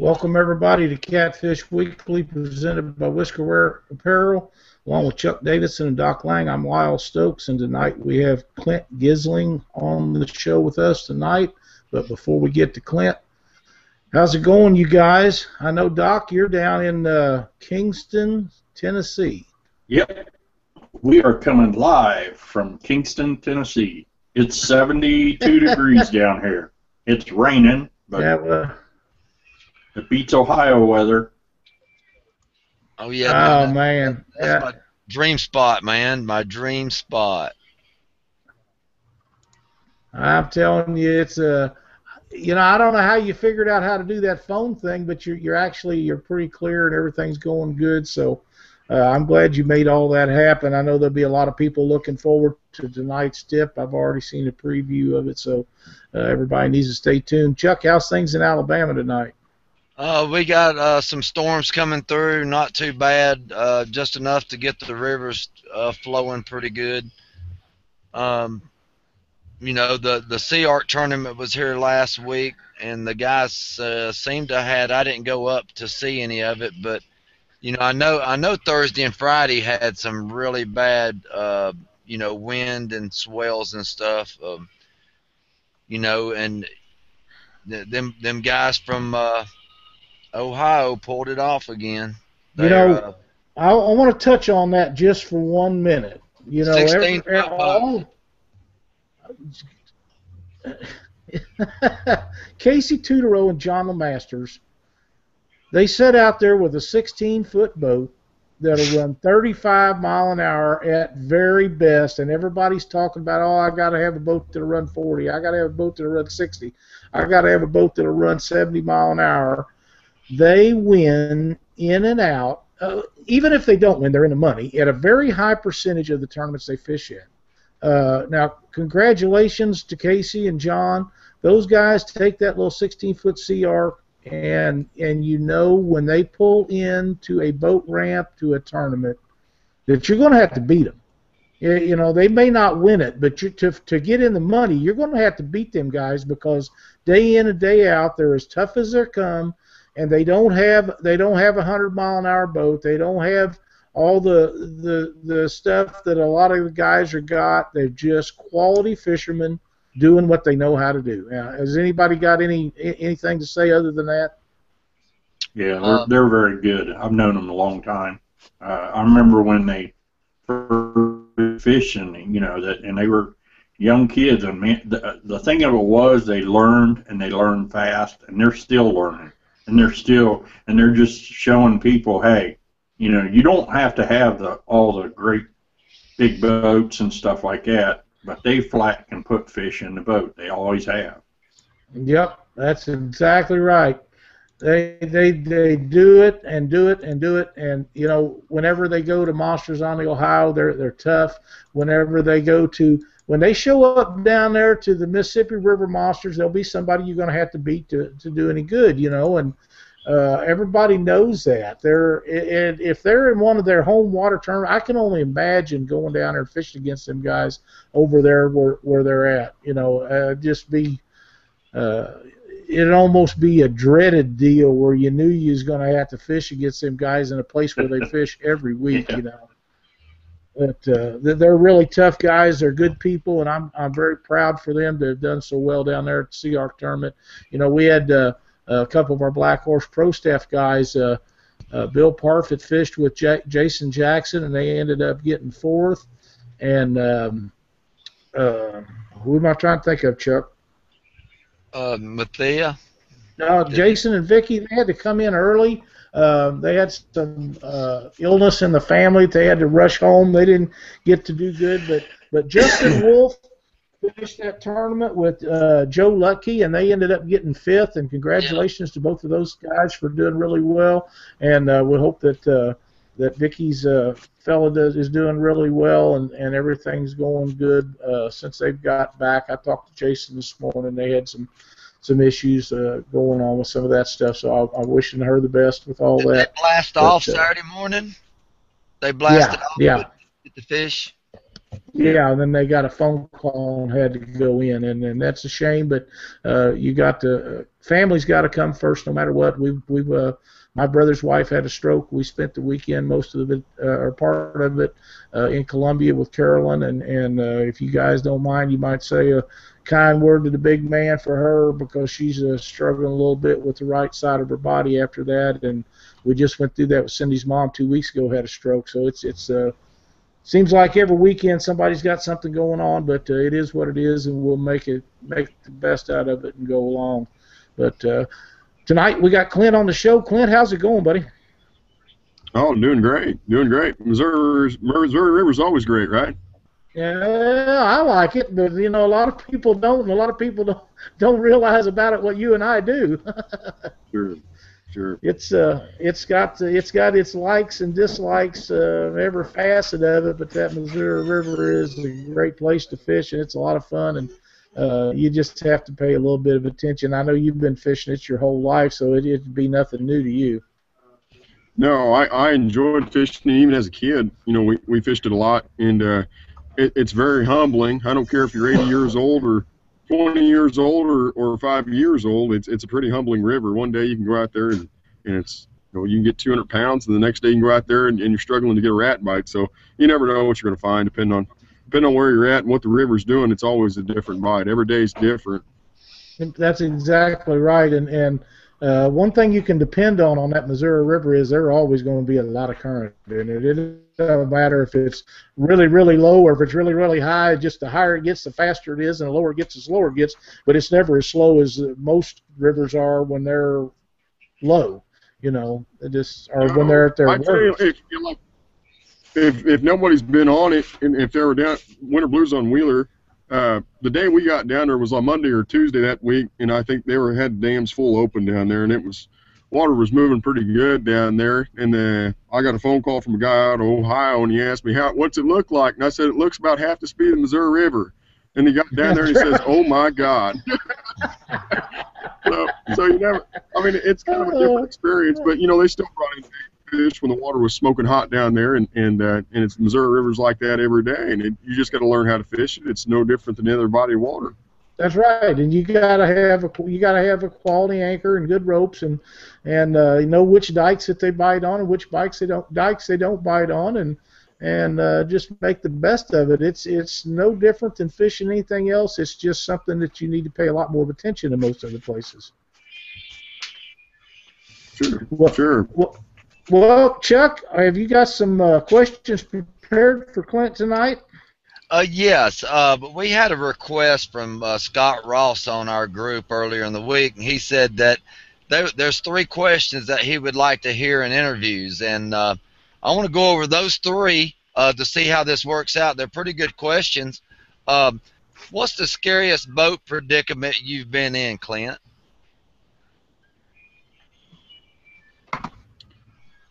Welcome everybody to Catfish Weekly, presented by Whiskerware Apparel, along with Chuck Davidson and Doc Lang. I'm Lyle Stokes, and tonight we have Clint Gisling on the show with us tonight. But before we get to Clint, how's it going, you guys? I know Doc, you're down in uh, Kingston, Tennessee. Yep, we are coming live from Kingston, Tennessee. It's 72 degrees down here. It's raining, but Yeah, well, it beats Ohio weather. Oh yeah, oh man. man, That's Yeah. my dream spot, man. My dream spot. I'm telling you, it's a. You know, I don't know how you figured out how to do that phone thing, but you're you're actually you're pretty clear and everything's going good. So, uh, I'm glad you made all that happen. I know there'll be a lot of people looking forward to tonight's tip. I've already seen a preview of it, so uh, everybody needs to stay tuned. Chuck, how's things in Alabama tonight? Uh, we got uh, some storms coming through. Not too bad. Uh, just enough to get the rivers uh, flowing pretty good. Um, you know, the the SeaArk tournament was here last week, and the guys uh, seemed to had. I didn't go up to see any of it, but you know, I know I know Thursday and Friday had some really bad, uh, you know, wind and swells and stuff. Um, you know, and th- them them guys from Ohio pulled it off again. You They're, know, uh, I, I want to touch on that just for one minute. You know, 16 every, all, Casey Tudorow and John Lemasters, they set out there with a 16 foot boat that'll run 35 mile an hour at very best, and everybody's talking about, oh, I got to have a boat that'll run 40, I got to have a boat that'll run 60, I got to have a boat that'll run 70 mile an hour. They win in and out. Uh, even if they don't win, they're in the money at a very high percentage of the tournaments they fish in. Uh, now, congratulations to Casey and John. Those guys take that little 16-foot SeaArk, and and you know when they pull in to a boat ramp to a tournament that you're going to have to beat them. You you know they may not win it, but you, to to get in the money, you're going to have to beat them guys because day in and day out they're as tough as they come, and they don't have they don't have a hundred mile an hour boat. They don't have all the the the stuff that a lot of the guys are got. They're just quality fishermen doing what they know how to do. Now, has anybody got any anything to say other than that? Yeah, they're, Um, they're very good. I've known them a long time. Uh, I remember when they first fishing, you know, that and they were young kids. And man, the, the thing of it was they learned and they learned fast, and they're still learning, and they're still and they're just showing people, hey, you know, you don't have to have the all the great big boats and stuff like that, but they flat can put fish in the boat. They always have. Yep, that's exactly right. They they they do it and do it and do it and you know whenever they go to Monsters on the Ohio they're they're tough. Whenever they go to when they show up down there to the Mississippi River Monsters, there'll be somebody you're going to have to beat to to do any good, you know. And uh, everybody knows that. They're and if they're in one of their home water tournaments, I can only imagine going down there and fishing against them guys over there where where they're at. You know, uh, just be. Uh, it'd almost be a dreaded deal where you knew you was going to have to fish against them guys in a place where they fish every week, Yeah. you know. But uh, they're- really tough guys. They're good people, and I'm I'm very proud for them to have done so well down there at the SeaArk tournament. You know, we had uh, a couple of our Black Horse Pro Staff guys. Uh, uh, Bill Parfit fished with J- Jason Jackson, and they ended up getting fourth. And um, uh, who am I trying to think of, Chuck? uh, Mathia. No, Jason and Vicky, they had to come in early. Um, they had some uh, illness in the family. They had to rush home. They didn't get to do good. But but Justin Wolf finished that tournament with uh, Joe Lucky, and they ended up getting fifth. And congratulations to both of those guys for doing really well. And uh, we hope that uh, that Vicky's uh, fella does, is doing really well, and, and everything's going good uh, since they've got back. I talked to Jason this morning. They had some some issues uh, going on with some of that stuff. So I, I'm wishing her the best with all Did that. they blast But, off uh, Saturday morning? They blasted yeah, off yeah. the fish. Yeah, and then they got a phone call and had to go in, and, and that's a shame. But uh, you got to family's got to come first, no matter what. We've we've uh, my brother's wife had a stroke. We spent the weekend, most of it, uh, or part of it, uh, in Columbia with Carolyn. And and uh, if you guys don't mind, you might say a kind word to the big man for her because she's uh, struggling a little bit with the right side of her body after that. And we just went through that with Cindy's mom two weeks ago, had a stroke. So it's it's uh, seems like every weekend somebody's got something going on, but uh, it is what it is, and we'll make it make the best out of it and go along. But uh, tonight we got Clint on the show. Clint, how's it going, buddy? Oh, doing great, doing great. Missouri, Missouri River's always great, right? Yeah, I like it, but you know, a lot of people don't, and a lot of people don't don't realize about it what you and I do. sure, sure. It's uh, it's got it's got its likes and dislikes, uh, every facet of it. But that Missouri River is a great place to fish, and it's a lot of fun. And uh, you just have to pay a little bit of attention. I know you've been fishing it your whole life, so it, it'd be nothing new to you. No, I, I enjoyed fishing even as a kid. You know, we, we fished it a lot, and uh, it, it's very humbling. I don't care if you're 80 years old or 20 years old or, or five years old. It's it's a pretty humbling river. One day you can go out there and, and it's you know you can get 200 pounds, and the next day you can go out there and, and you're struggling to get a rat bite. So you never know what you're going to find, depending on depending on where you're at and what the river's doing. It's always a different bite. Every day is different. That's exactly right, and and uh, one thing you can depend on on that Missouri River is there always going to be a lot of current in it. It doesn't matter if it's really, really low or if it's really, really high. Just the higher it gets, the faster it is, and the lower it gets, the slower it gets. But it's never as slow as most rivers are when they're low. You know, it just or when they're at their worst. I tell you, if, if if nobody's been on it, and if they were down Winter Blues on Wheeler uh, the day we got down there was on Monday or Tuesday that week, and I think they were had dams full open down there, and it was water was moving pretty good down there. And uh, I got a phone call from a guy out of Ohio, and he asked me how what's it look like, and I said it looks about half the speed of the Missouri River. And he got down there and he says, "Oh my God." so, so you never. I mean, it's kind of a different experience, but you know they still brought in fish when the water was smoking hot down there, and and uh, and it's Missouri rivers like that every day, and it, you just got to learn how to fish it. It's no different than any other body of water. That's right, and you gotta have a you gotta have a quality anchor and good ropes, and and uh, you know which dikes that they bite on and which bikes they don't dikes they don't bite on, and and uh, just make the best of it. It's it's no different than fishing anything else. It's just something that you need to pay a lot more attention to most other places. Sure. Well, sure. Well, well, Chuck, have you got some uh, questions prepared for Clint tonight? Uh, yes, uh, but we had a request from uh, Scott Ross on our group earlier in the week, and he said that there, there's three questions that he would like to hear in interviews, and uh, I want to go over those three uh, to see how this works out. They're pretty good questions. Um, what's the scariest boat predicament you've been in, Clint?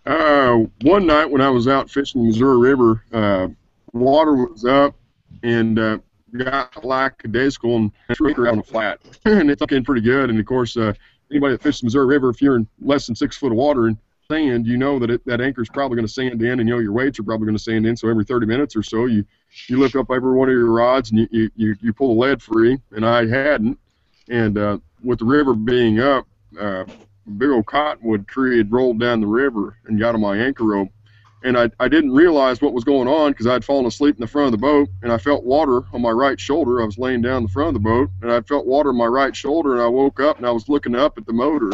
Uh, one night when I was out fishing the Missouri River, uh, water was up and uh, got lackadaisical and threw anchor out on the flat, and it's looking pretty good. And of course, uh, anybody that fishes the Missouri River, if you're in less than six foot of water and sand, you know that it, that anchor is probably going to sand in, and you know your weights are probably going to sand in. So every 30 minutes or so, you you lift up every one of your rods and you you, you pull the lead free. And I hadn't, and uh, with the river being up, uh, big old cottonwood tree had rolled down the river and got on my anchor rope. And I, I didn't realize what was going on because I'd fallen asleep in the front of the boat and I felt water on my right shoulder. I was laying down in the front of the boat and I felt water on my right shoulder and I woke up and I was looking up at the motor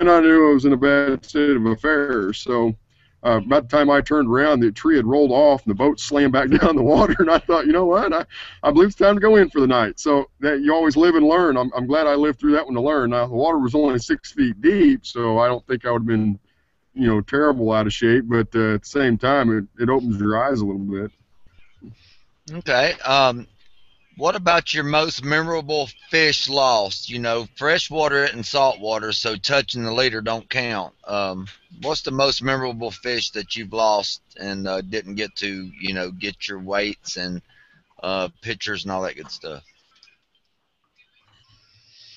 and I knew I was in a bad state of affairs. So uh, by the time I turned around, the tree had rolled off and the boat slammed back down the water. And I thought, you know what? I, I believe it's time to go in for the night. So that you always live and learn. I'm, I'm glad I lived through that one to learn. Now the water was only six feet deep, so I don't think I would have been, you know, terrible out of shape. But uh, at the same time, it, it opens your eyes a little bit. Okay. Um, what about your most memorable fish lost? You know, freshwater and saltwater, so touching the leader don't count. Um, what's the most memorable fish that you've lost and uh, didn't get to, you know, get your weights and uh, pictures and all that good stuff?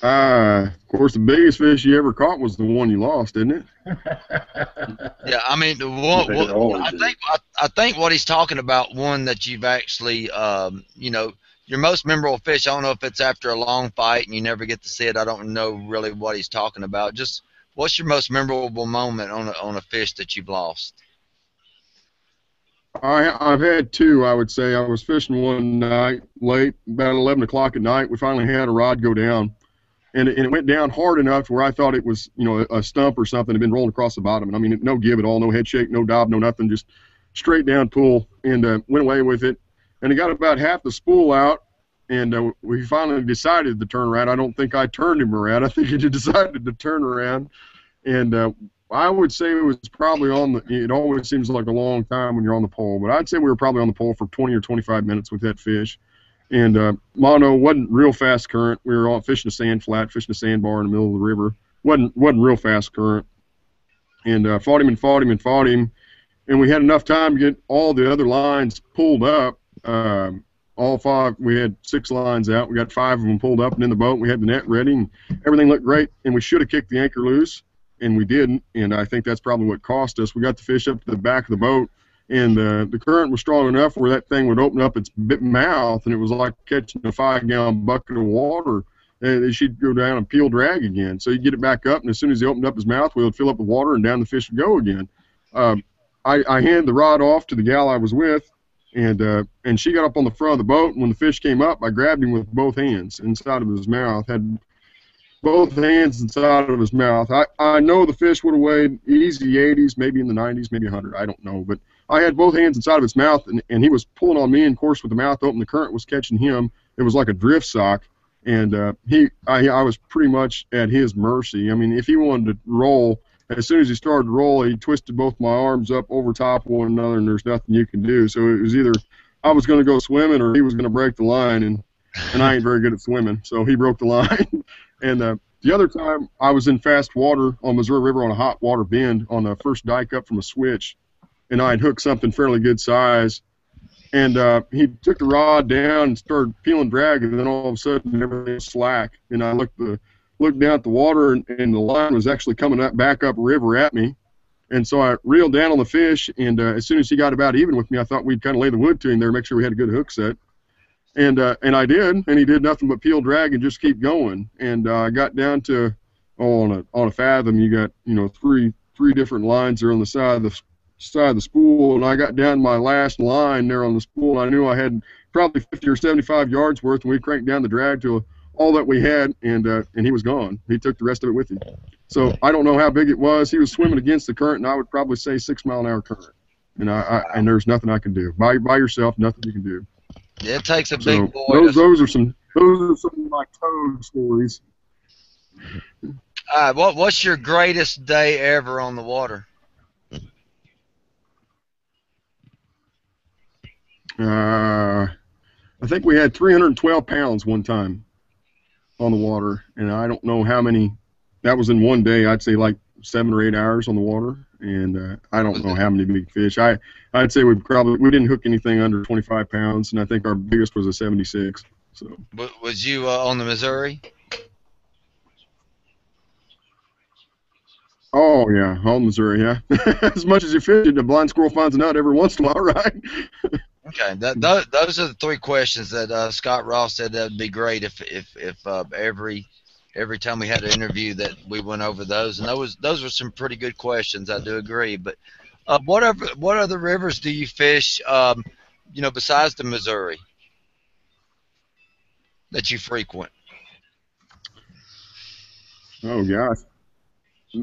Uh, of Of course, the biggest fish you ever caught was the one you lost, didn't it? Yeah, I mean, the one, They I think I, I think what he's talking about one that you've actually, um, you know, your most memorable fish. I don't know if it's after a long fight and you never get to see it. I don't know really what he's talking about. Just what's your most memorable moment on a, on a fish that you've lost? I I've had two. I would say I was fishing one night late, about eleven o'clock at night. We finally had a rod go down, and it, and it went down hard enough where I thought it was you know a, a stump or something had been rolled across the bottom. And I mean no give at all, no head shake, no dive, no nothing, just straight down pull, and uh, went away with it. And it got about half the spool out, and uh, we finally decided to turn around. I don't think I turned him around. I think he decided to turn around, and uh, I would say it was probably on the. It always seems like a long time when you're on the pole, but I'd say we were probably on the pole for 20 or 25 minutes with that fish. And uh, mono wasn't real fast current. We were all fishing a sand flat, fishing a sandbar in the middle of the river. wasn't wasn't real fast current. And uh, fought him and fought him and fought him, and we had enough time to get all the other lines pulled up. Um, all five, we had six lines out. We got five of them pulled up and in the boat. We had the net ready, and everything looked great. And we should have kicked the anchor loose and we didn't. And I think that's probably what cost us. We got the fish up to the back of the boat, and uh, the current was strong enough where that thing would open up its mouth, and it was like catching a five-gallon bucket of water. And she'd go down and peel drag again. So you get it back up, and as soon as he opened up his mouth, we would fill up with water, and down the fish would go again. Um, I, I handed the rod off to the gal I was with, and uh, and she got up on the front of the boat. And when the fish came up, I grabbed him with both hands inside of his mouth. Had both hands inside of his mouth. I, I know the fish would have weighed easy 80s, maybe in the 90s, maybe 100. I don't know. But I had both hands inside of his mouth, and, and he was pulling on me, and of course, with the mouth open, the current was catching him. It was like a drift sock. And uh, he, I, I was pretty much at his mercy. I mean, if he wanted to roll, as soon as he started to roll, he twisted both my arms up over top of one another, and there's nothing you can do. So it was either I was going to go swimming or he was going to break the line, and and I ain't very good at swimming, so he broke the line. and uh, the other time, I was in fast water on Missouri River on a hot water bend on the first dike up from a switch, and I had hooked something fairly good size. And uh, he took the rod down and started peeling drag, and then all of a sudden everything was slack. And I looked the looked down at the water, and, and the line was actually coming up back up river at me. And so I reeled down on the fish, and uh, as soon as he got about even with me, I thought we'd kind of lay the wood to him there, make sure we had a good hook set. And uh, and I did, and he did nothing but peel drag and just keep going. And uh, I got down to oh, on a on a fathom, you got you know three three different lines there on the side of the side of the spool, and I got down my last line there on the spool. I knew I had probably 50 or 75 yards worth, and we cranked down the drag to all that we had, and uh, and he was gone. He took the rest of it with him. So I don't know how big it was. He was swimming against the current, and I would probably say six mile an hour current. And I, I and there's nothing I can do by by yourself. Nothing you can do. It takes a So big boy. those those are some those are some of my toad stories. All right, what what's your greatest day ever on the water? Uh, I think we had 312 pounds one time on the water, and I don't know how many. That was in one day. I'd say like seven or eight hours on the water, and uh, I don't know how many big fish. I I'd say we probably we didn't hook anything under 25 pounds, and I think our biggest was a 76. So Was you uh, on the Missouri? oh yeah, home Missouri, yeah. as much as you fish it, a blind squirrel finds a nut every once in a while, right? Okay, that, those, are the three questions that uh, Scott Ross said that would be great if if if uh, every every time we had an interview that we went over those, and those those were some pretty good questions. I do agree. But uh, what other what other rivers do you fish? Um, you know, besides the Missouri that you frequent. Oh gosh,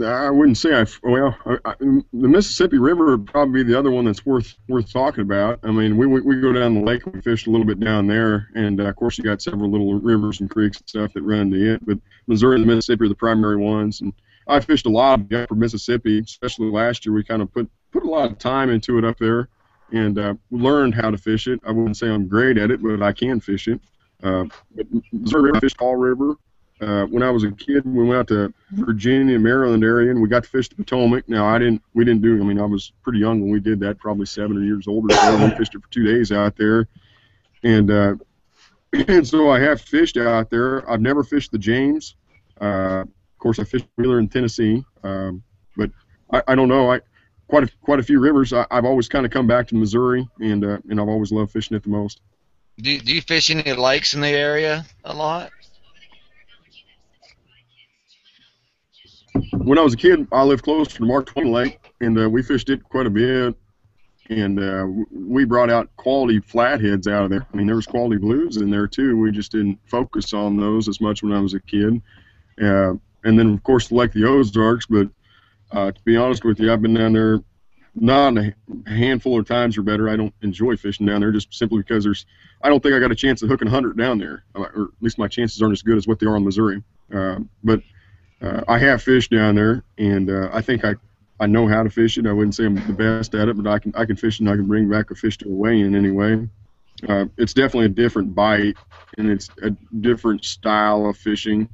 I wouldn't say I. Well, I, I, the Mississippi River would probably be the other one that's worth worth talking about. I mean, we we, we go down the lake we fish a little bit down there, and uh, of course you got several little rivers and creeks and stuff that run into it. But Missouri and the Mississippi are the primary ones, and I fished a lot of the upper Mississippi, especially last year. We kind of put put a lot of time into it up there, and uh, learned how to fish it. I wouldn't say I'm great at it, but I can fish it. Uh, but Missouri River, I fished River. Uh, when I was a kid, we went out to Virginia, Maryland area, and we got to fish the Potomac. Now I didn't, we didn't do. I mean, I was pretty young when we did that, probably seven or years older. So we fished it for two days out there, and uh, and so I have fished out there. I've never fished the James. Uh, of course, I fished Wheeler in Tennessee, um, but I, I don't know. I quite a, quite a few rivers. I, I've always kind of come back to Missouri, and uh, and I've always loved fishing it the most. Do, do you fish any lakes in the area a lot? When I was a kid, I lived close to Mark Twain Lake, and uh, we fished it quite a bit. And uh, we brought out quality flatheads out of there. I mean, there was quality blues in there too. We just didn't focus on those as much when I was a kid. Uh, and then, of course, like the Ozarks. But uh, to be honest with you, I've been down there not a handful of times or better. I don't enjoy fishing down there just simply because there's. I don't think I got a chance of hooking 100 down there, or at least my chances aren't as good as what they are in Missouri. Uh, but uh, I have fished down there, and uh, I think I I know how to fish it. I wouldn't say I'm the best at it, but I can I can fish and I can bring back a fish to a weigh-in anyway. Uh, it's definitely a different bite, and it's a different style of fishing.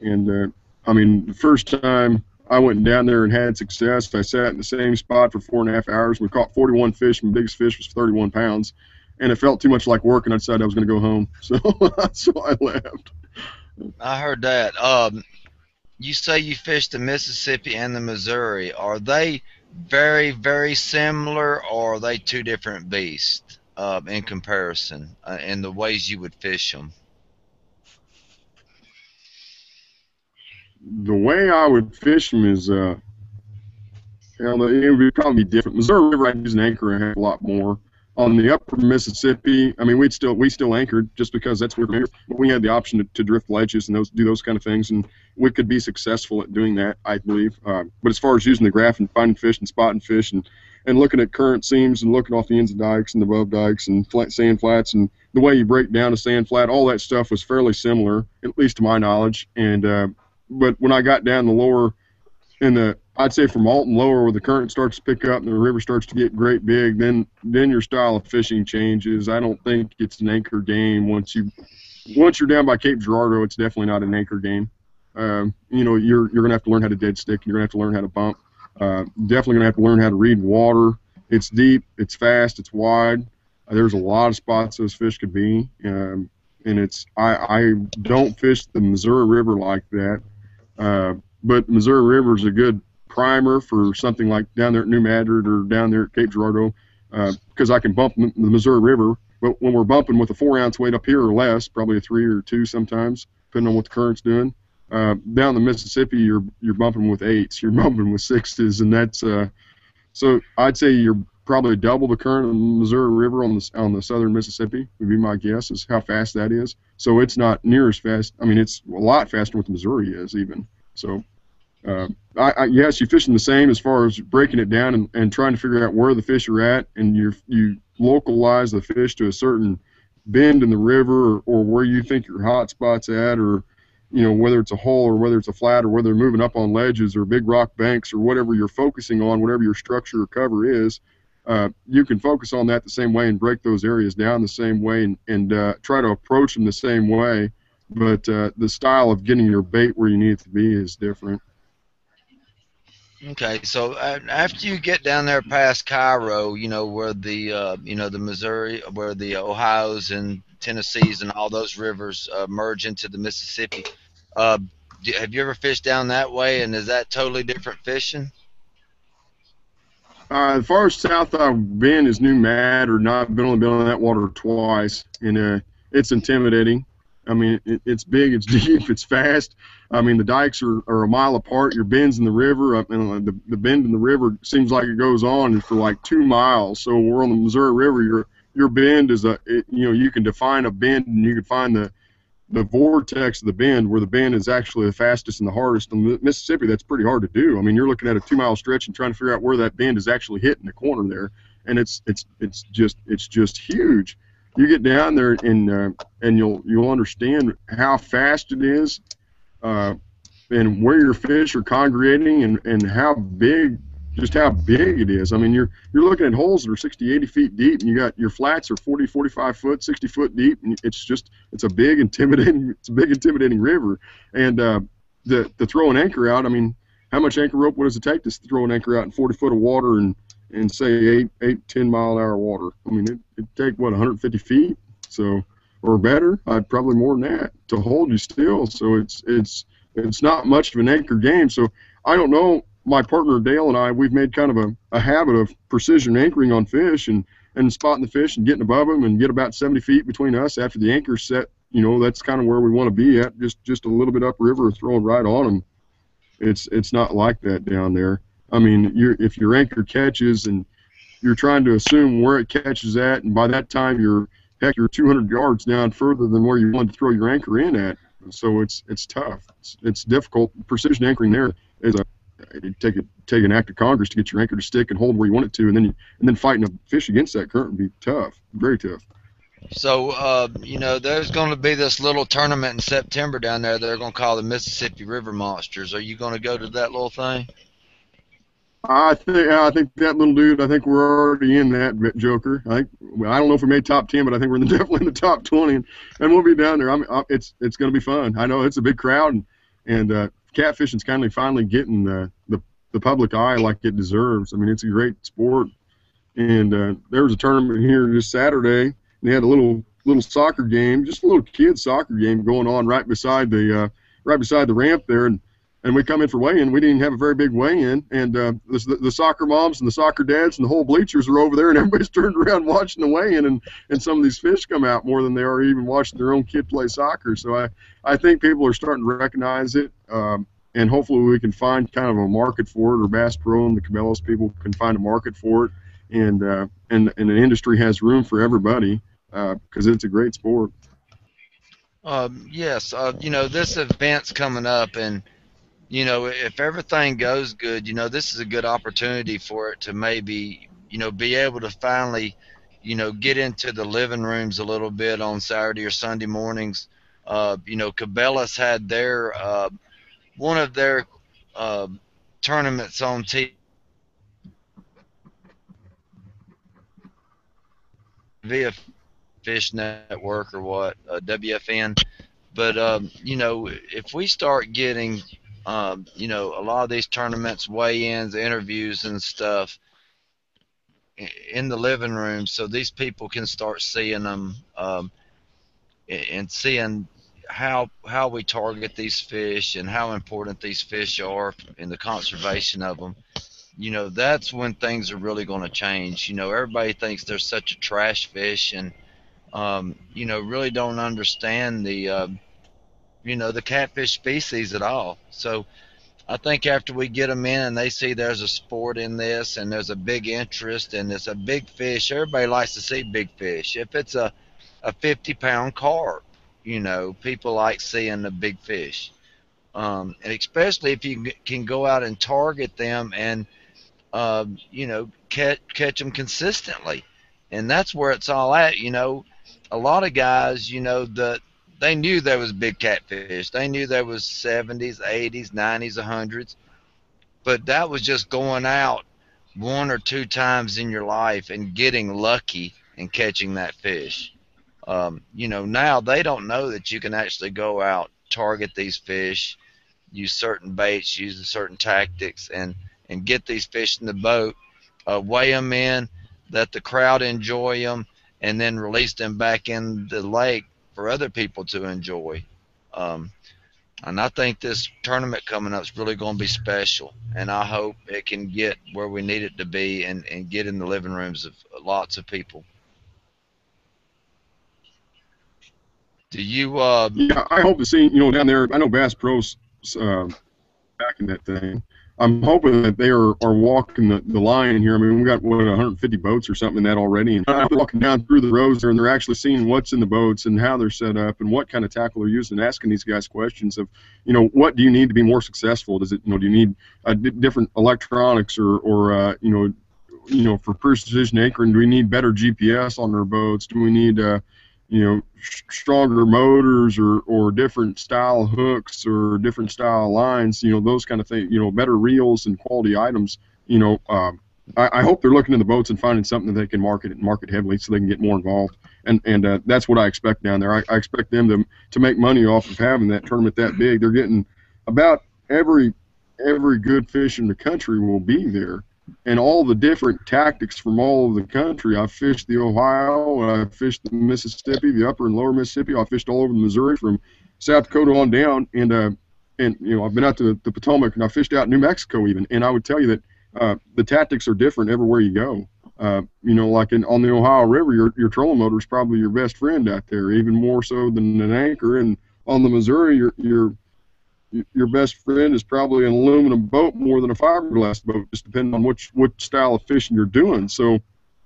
And uh, I mean, the first time I went down there and had success, I sat in the same spot for four and a half hours. We caught 41 fish, and the biggest fish was 31 pounds, and it felt too much like work, and I decided I was going to go home. So so I left. I heard that. Um, you say you fished the Mississippi and the Missouri. Are they very, very similar, or are they two different beasts uh, in comparison uh, in the ways you would fish them? The way I would fish them is, uh, you know, it would probably be different. Missouri River, I'd use an anchor a heck a lot more on the upper Mississippi, I mean, we'd still we still anchored just because that's where we had the option to, to drift ledges and those do those kind of things, and we could be successful at doing that, I believe. Uh, but as far as using the graph and finding fish and spotting fish and and looking at current seams and looking off the ends of dikes and above dikes and flat sand flats and the way you break down a sand flat, all that stuff was fairly similar, at least to my knowledge. And uh, but when I got down the lower in the I'd say from Alton lower where the current starts to pick up and the river starts to get great big, then then your style of fishing changes. I don't think it's an anchor game once you once you're down by Cape Girardeau, it's definitely not an anchor game. Um, you know, you're you're gonna have to learn how to dead stick. You're gonna have to learn how to bump. Uh, definitely gonna have to learn how to read water. It's deep, it's fast, it's wide. Uh, there's a lot of spots those fish could be, um, and it's I I don't fish the Missouri River like that. Uh, but Missouri River is a good primer for something like down there at New Madrid or down there at Cape Girardeau because uh, I can bump the Missouri River. But when we're bumping with a four ounce weight up here or less, probably a three or two sometimes, depending on what the current's doing. Uh, down the Mississippi, you're you're bumping with eights, you're bumping with sixes, and that's uh, so I'd say you're probably double the current of the Missouri River on the on the southern Mississippi would be my guess is how fast that is. So it's not near as fast. I mean, it's a lot faster than what the Missouri is even. So uh, I, I, yes, you're fishing the same as far as breaking it down and, and trying to figure out where the fish are at, and you you localize the fish to a certain bend in the river or, or where you think your hot spot's at, or you know whether it's a hole or whether it's a flat or whether they're moving up on ledges or big rock banks or whatever you're focusing on, whatever your structure or cover is. Uh, you can focus on that the same way and break those areas down the same way and, and uh, try to approach them the same way. But uh, the style of getting your bait where you need it to be is different. Okay, so uh, after you get down there past Cairo, you know where the uh, you know the Missouri, where the Ohio's and Tennessees and all those rivers uh, merge into the Mississippi. Uh, do, have you ever fished down that way, and is that totally different fishing? Uh, as far as south I've been is New Mad, or not been only been on that water twice, and uh, it's intimidating. I mean, it, it's big, it's deep, it's fast. I mean, the dikes are, are a mile apart. Your bends in the river, uh, I mean, the, the bend in the river seems like it goes on for like two miles. So we're on the Missouri River. Your your bend is a, it, you know, you can define a bend and you can find the the vortex of the bend where the bend is actually the fastest and the hardest. In Mississippi, that's pretty hard to do. I mean, you're looking at a two mile stretch and trying to figure out where that bend is actually hitting the corner there, and it's it's it's just it's just huge you get down there and uh, and you'll you'll understand how fast it is, uh, and where your fish are congregating and, and how big just how big it is. I mean, you're you're looking at holes that are 60, 80 feet deep, and you got your flats are 40, 45 foot, 60 foot deep, and it's just it's a big intimidating it's a big intimidating river. And uh, the the throw an anchor out. I mean, how much anchor rope? Does it take to throw an anchor out in 40 foot of water and and say eight, eight, ten mile an hour water. I mean, it, it'd take what 150 feet, so or better. I'd probably more than that to hold you still. So it's it's it's not much of an anchor game. So I don't know. My partner Dale and I, we've made kind of a, a habit of precision anchoring on fish and, and spotting the fish and getting above them and get about 70 feet between us after the anchor's set. You know, that's kind of where we want to be at, just just a little bit upriver, throwing right on them. It's it's not like that down there. I mean, you're, if your anchor catches and you're trying to assume where it catches at, and by that time you're heck, you're 200 yards down further than where you want to throw your anchor in at. So it's it's tough. It's, it's difficult. Precision anchoring there is a take a take an act of Congress to get your anchor to stick and hold where you want it to, and then you, and then fighting a fish against that current would be tough, very tough. So, uh, you know, there's going to be this little tournament in September down there. They're going to call the Mississippi River Monsters. Are you going to go to that little thing? I think I think that little dude. I think we're already in that Joker. I think I don't know if we made top ten, but I think we're in the, definitely in the top twenty, and, and we'll be down there. I mean, it's it's going to be fun. I know it's a big crowd, and and uh, catfishing's kind of finally getting the, the the public eye like it deserves. I mean, it's a great sport, and uh, there was a tournament here this Saturday. And they had a little little soccer game, just a little kids soccer game going on right beside the uh, right beside the ramp there, and and we come in for weigh-in. We didn't have a very big weigh-in, and uh, the, the soccer moms and the soccer dads and the whole bleachers are over there, and everybody's turned around watching the weigh-in, and, and some of these fish come out more than they are even watching their own kid play soccer. So I, I think people are starting to recognize it, um, and hopefully we can find kind of a market for it, or Bass Pro and the Cabela's people can find a market for it, and uh, and and the industry has room for everybody because uh, it's a great sport. Um, yes, uh, you know this event's coming up, and you know, if everything goes good, you know, this is a good opportunity for it to maybe, you know, be able to finally, you know, get into the living rooms a little bit on Saturday or Sunday mornings. Uh, you know, Cabela's had their uh, one of their uh, tournaments on TV. via Fish Network or what, uh, WFN. But um, you know, if we start getting um, you know, a lot of these tournaments, weigh-ins, interviews, and stuff in the living room, so these people can start seeing them um, and seeing how how we target these fish and how important these fish are in the conservation of them. You know, that's when things are really going to change. You know, everybody thinks they're such a trash fish, and um, you know, really don't understand the uh, you know the catfish species at all. So I think after we get them in and they see there's a sport in this and there's a big interest and it's a big fish, everybody likes to see big fish. If it's a a 50 pound carp, you know, people like seeing the big fish. Um, and especially if you can go out and target them and uh, you know catch catch them consistently, and that's where it's all at. You know, a lot of guys, you know, the they knew there was big catfish. They knew there was 70s, 80s, 90s, 100s. But that was just going out one or two times in your life and getting lucky and catching that fish. Um, you know, now they don't know that you can actually go out, target these fish, use certain baits, use certain tactics, and and get these fish in the boat, uh, weigh them in, let the crowd enjoy them, and then release them back in the lake for other people to enjoy. Um, and I think this tournament coming up is really going to be special. And I hope it can get where we need it to be and, and get in the living rooms of lots of people. Do you? Uh, yeah, I hope to see you know down there. I know Bass Pros uh, back in that thing. I'm hoping that they are, are walking the, the line here. I mean, we got what 150 boats or something in that already, and I'm walking down through the rows there, and they're actually seeing what's in the boats and how they're set up and what kind of tackle they're using, asking these guys questions of, you know, what do you need to be more successful? Does it, you know, do you need uh, different electronics or, or uh, you know, you know, for precision anchoring, do we need better GPS on our boats? Do we need uh, you know stronger motors or or different style hooks or different style lines you know those kind of things you know better reels and quality items you know um, I, I, hope they're looking in the boats and finding something that they can market and market heavily so they can get more involved. And and uh, that's what I expect down there. I, I expect them to to make money off of having that tournament that big. They're getting about every every good fish in the country will be there and all the different tactics from all over the country. I fished the Ohio, I fished the Mississippi, the upper and lower Mississippi. I fished all over the Missouri from South Dakota on down, and uh, and you know I've been out to the Potomac and I fished out New Mexico even, and I would tell you that uh, the tactics are different everywhere you go. Uh, you know, like in, on the Ohio River, your your trolling motor is probably your best friend out there, even more so than an anchor. And on the Missouri, your your your best friend is probably an aluminum boat more than a fiberglass boat, just depending on which what style of fishing you're doing. So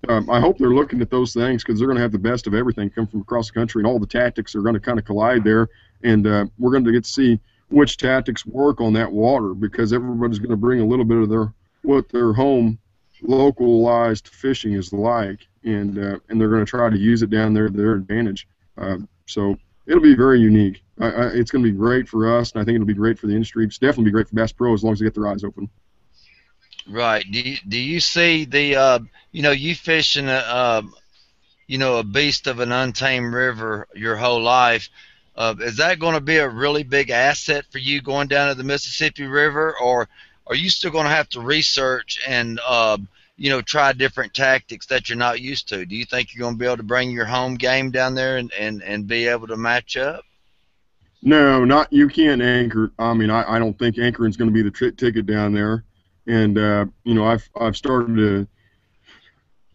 um, I hope they're looking at those things because they're going to have the best of everything come from across the country, and all the tactics are going to kind of collide there, and uh, we're going to get to see which tactics work on that water because everybody's going to bring a little bit of their what their home localized fishing is like, and uh, and they're going to try to use it down there to their advantage. Uh, so it'll be very unique. I, I, it's going to be great for us, and I think it'll be great for the industry. It's definitely be great for Bass Pro as long as they get their eyes open. Right. Do you, do you see the uh, you know you fishing a uh, you know a beast of an untamed river your whole life? Uh, is that going to be a really big asset for you going down to the Mississippi River, or are you still going to have to research and uh, you know try different tactics that you're not used to? Do you think you're going to be able to bring your home game down there and, and, and be able to match up? No, not you can't anchor. I mean, I, I don't think anchoring is going to be the ticket down there and uh, you know I've I've started to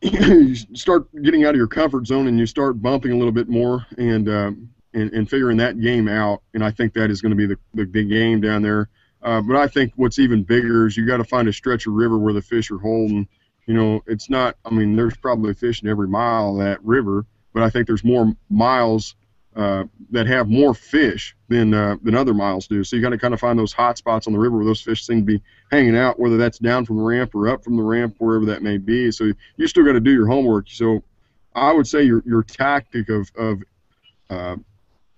you start getting out of your comfort zone and you start bumping a little bit more and uh, and, and figuring that game out and I think that is going to be the, the big game down there. Uh, but I think what's even bigger is you got to find a stretch of river where the fish are holding. You know, it's not. I mean, there's probably fish in every mile of that river, but I think there's more miles uh, that have more fish than uh, than other miles do. So you got to kind of find those hot spots on the river where those fish seem to be hanging out, whether that's down from the ramp or up from the ramp, wherever that may be. So you still got to do your homework. So I would say your your tactic of of uh,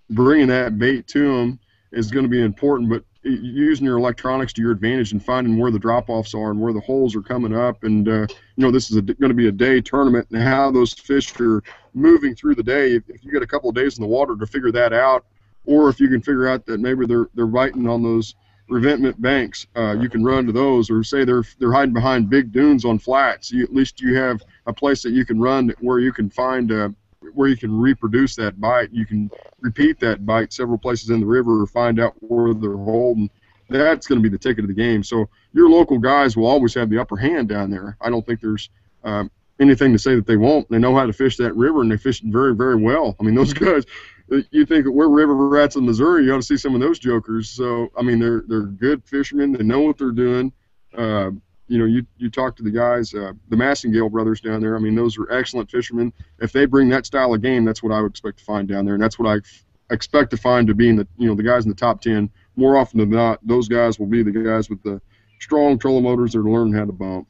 bringing that bait to them is going to be important, but using your electronics to your advantage and finding where the drop offs are and where the holes are coming up. And, uh, you know, this is going to be a day tournament and how those fish are moving through the day. If, if you get a couple of days in the water to figure that out, or if you can figure out that maybe they're, they're biting on those revetment banks, uh, you can run to those, or say they're, they're hiding behind big dunes on flats. You, at least you have a place that you can run where you can find uh, where you can reproduce that bite. You can repeat that bite several places in the river or find out where they're holding. That's going to be the ticket of the game. So your local guys will always have the upper hand down there. I don't think there's um, anything to say that they won't. They know how to fish that river, and they fish very, very well. I mean, those guys. You think we're river rats in Missouri? You ought to see some of those jokers. So I mean, they're they're good fishermen. They know what they're doing. Uh, you know, you you talk to the guys, uh, the Massingale brothers down there. I mean, those are excellent fishermen. If they bring that style of game, that's what I would expect to find down there, and that's what I f- expect to find to be in the you know the guys in the top ten. More often than not, those guys will be the guys with the strong trolling motors that are learning how to bump.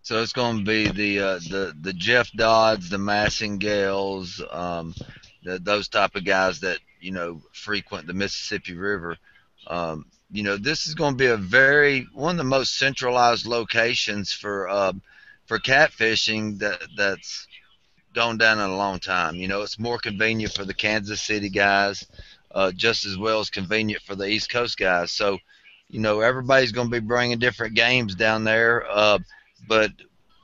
So it's going to be the uh, the the Jeff Dodds, the Massingales, um, the, those type of guys that you know frequent the Mississippi River. Um, you know, this is going to be a very one of the most centralized locations for uh, for catfishing that that's gone down in a long time. You know, it's more convenient for the Kansas City guys, uh, just as well as convenient for the East Coast guys. So, you know, everybody's going to be bringing different games down there. Uh, but,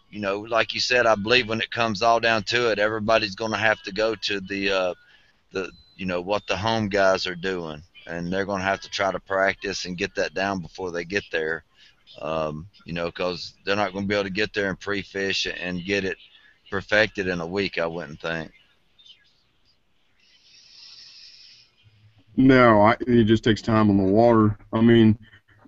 you know, like you said, I believe when it comes all down to it, everybody's going to have to go to the uh, the you know what the home guys are doing and they're going to have to try to practice and get that down before they get there. Um, you know, because they're not going to be able to get there and pre-fish and get it perfected in a week. I wouldn't think. No, I, it just takes time on the water. I mean,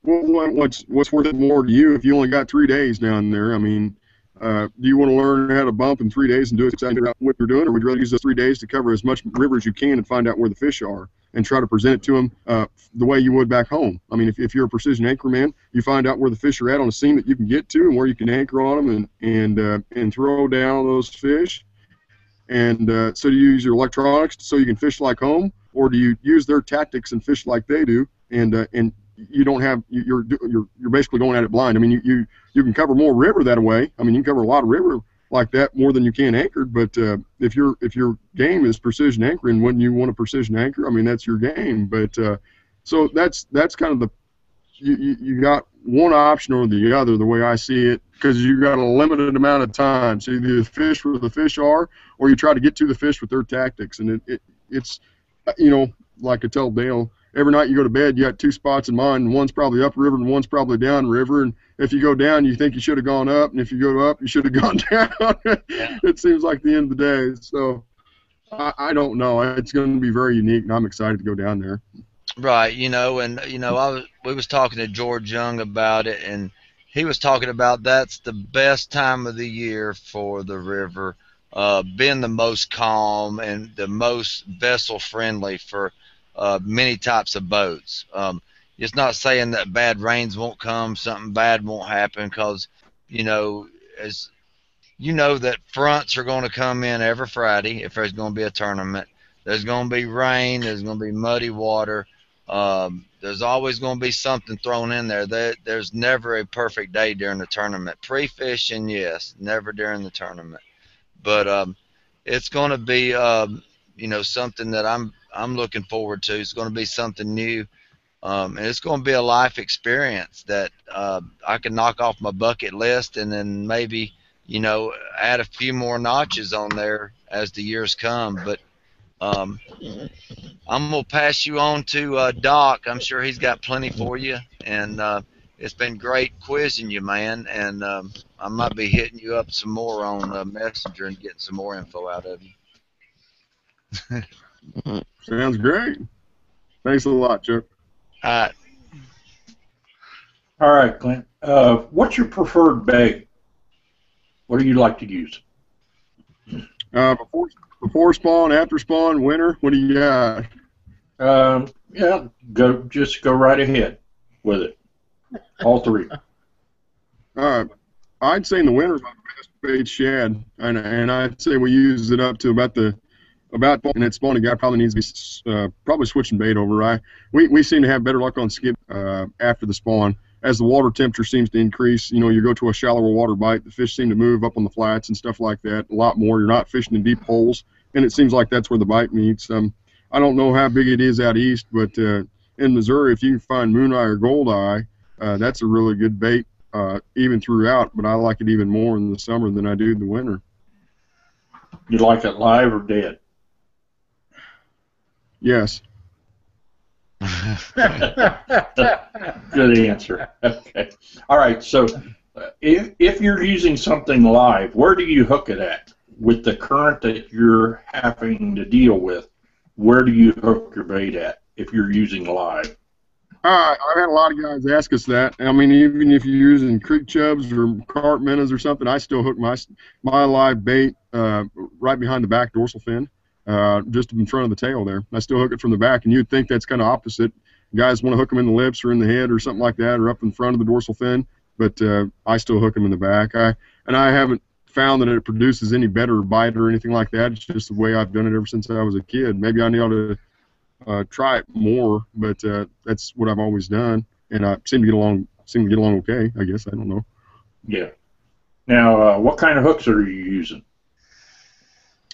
what, what's what's worth it more to you if you only got three days down there? I mean, uh, do you want to learn how to bump in three days and do exactly what you're doing, or would you rather use those three days to cover as much river as you can and find out where the fish are? and try to present it to them uh, the way you would back home. I mean, if, if you're a precision anchor man, you find out where the fish are at on a seam that you can get to and where you can anchor on them and and uh, and throw down those fish. And uh, so do you use your electronics so you can fish like home, or do you use their tactics and fish like they do? And uh, and you don't have you're you're you're basically going at it blind. I mean, you you you can cover more river that way. I mean, you can cover a lot of river like that more than you can anchored. But uh, if your if your game is precision anchoring, when you want a precision anchor, I mean that's your game. But uh, so that's that's kind of the you, you, you got one option or the other the way I see it because you got a limited amount of time. So either fish where the fish are, or you try to get to the fish with their tactics, and it, it it's you know like I tell Dale, every night you go to bed, you got two spots in mind. And one's probably upriver and one's probably downriver. And if you go down, you think you should have gone up, and if you go up, you should have gone down. It seems like the end of the day. So I, I don't know. It's going to be very unique, and I'm excited to go down there. Right, you know, and you know, I was we was talking to George Young about it, and he was talking about that's the best time of the year for the river, uh, being the most calm and the most vessel friendly for uh, many types of boats. Um, it's not saying that bad rains won't come, something bad won't happen, because you know, as you know that fronts are going to come in every Friday if there's going to be a tournament. There's going to be rain. There's going to be muddy water. Um, there's always going to be something thrown in there. there. There's never a perfect day during the tournament. Pre-fishing, yes, never during the tournament. But um, it's going to be, um, you know, something that I'm I'm looking forward to. It's going to be something new, um, and it's going to be a life experience that uh, I can knock off my bucket list, and then maybe, you know, add a few more notches on there as the years come. But um, I'm gonna pass you on to uh, Doc. I'm sure he's got plenty for you, and uh, it's been great quizzing you, man. And um, I might be hitting you up some more on uh, Messenger and getting some more info out of you. Sounds great. Thanks a lot, Chuck. All right. All right, Clint. Uh, what's your preferred bait? What do you like to use? Uh, before before spawn, after spawn, winter. What do you got? Um, yeah, go just go right ahead with it. All three. Uh, I'd say in the winter my best bait shad, and and I'd say we use it up to about the about and that spawning guy probably needs to be uh, probably switching bait over. Right? We we seem to have better luck on skip uh, after the spawn as the water temperature seems to increase. You know, you go to a shallower water bite, the fish seem to move up on the flats and stuff like that a lot more. You're not fishing in deep holes, and it seems like that's where the bite meets. Um, I don't know how big it is out east, but uh, in Missouri, if you find moon eye or gold eye, uh, that's a really good bait uh, even throughout. But I like it even more in the summer than I do in the winter. You like it live or dead? Yes. Good answer. Okay. All right. So, uh, if if you're using something live, where do you hook it at? With the current that you're having to deal with, where do you hook your bait at if you're using live? Uh, I've had a lot of guys ask us that. I mean, even if you're using creek chubs or carp minnows or something, I still hook my my live bait uh, right behind the back dorsal fin, uh, just in front of the tail there. I still hook it from the back, and you'd think that's kind of opposite. Guys want to hook them in the lips or in the head or something like that, or up in front of the dorsal fin, but uh, I still hook them in the back. I and I haven't found that it produces any better bite or anything like that. It's just the way I've done it ever since I was a kid. Maybe I need to uh, try it more, but uh, that's what I've always done, and I seem to get along seem to get along okay. I guess I don't know. Yeah. Now, uh, what kind of hooks are you using?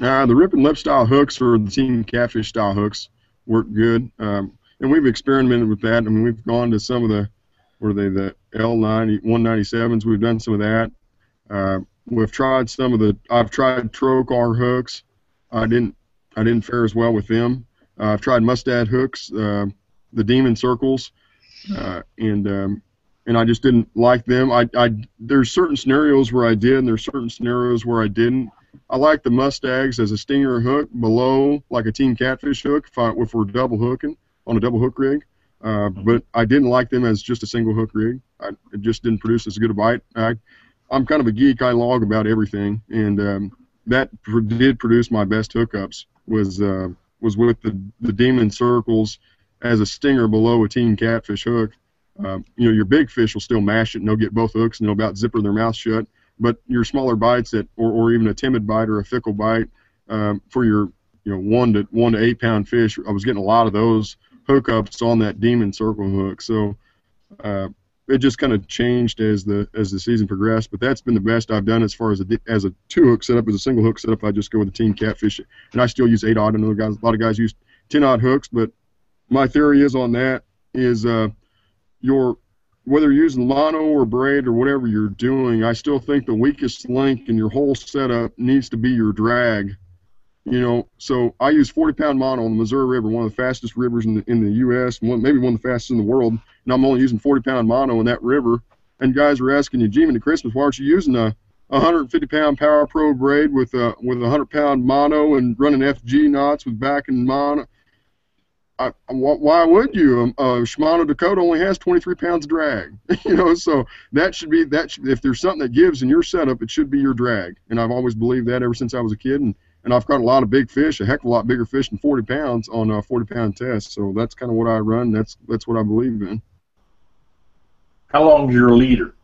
Uh, the rip and lip style hooks or the team catfish style hooks work good, um, and we've experimented with that. I mean, we've gone to some of the are they the L90 197s. We've done some of that. Uh, we've tried some of the. I've tried Trokar hooks. I didn't. I didn't fare as well with them. Uh, I've tried Mustad hooks, uh, the Demon Circles, uh, and um, and I just didn't like them. I, I there's certain scenarios where I did, and there's certain scenarios where I didn't. I like the Mustads as a stinger hook below, like a team catfish hook, if, I, if we're double hooking on a double hook rig. Uh, but I didn't like them as just a single hook rig. I, it just didn't produce as good a bite. I, I'm kind of a geek. I log about everything, and um, that pr- did produce my best hookups. Was uh, was with the, the demon circles as a stinger below a team catfish hook. Um, you know, your big fish will still mash it and they'll get both hooks and they'll about zipper their mouth shut. But your smaller bites that, or, or even a timid bite or a fickle bite, um, for your you know one to one to eight pound fish, I was getting a lot of those hookups on that demon circle hook. So uh, it just kind of changed as the as the season progressed. But that's been the best I've done as far as a as a two hook setup. As a single hook setup, I just go with the team catfish, and I still use eight odd. I know guys, a lot of guys use ten odd hooks, but my theory is on that is uh, your whether you're using mono or braid or whatever you're doing, I still think the weakest link in your whole setup needs to be your drag. You know, so I use 40 pound mono on the Missouri River, one of the fastest rivers in the, in the U.S., one, maybe one of the fastest in the world, and I'm only using 40 pound mono in that river. And guys are asking you, Jimmy, to Christmas, why aren't you using a 150 pound Power Pro braid with a with a 100 pound mono and running FG knots with back and mono? I, why would you? Um, uh, Shimano Tekota only has 23 pounds of drag, you know, so that should be that. Should, if there's something that gives in your setup, it should be your drag, and I've always believed that ever since I was a kid, and and I've caught a lot of big fish, a heck of a lot bigger fish than 40 pounds on a 40 pound test. So that's kind of what I run. That's that's what I believe in. How long is your leader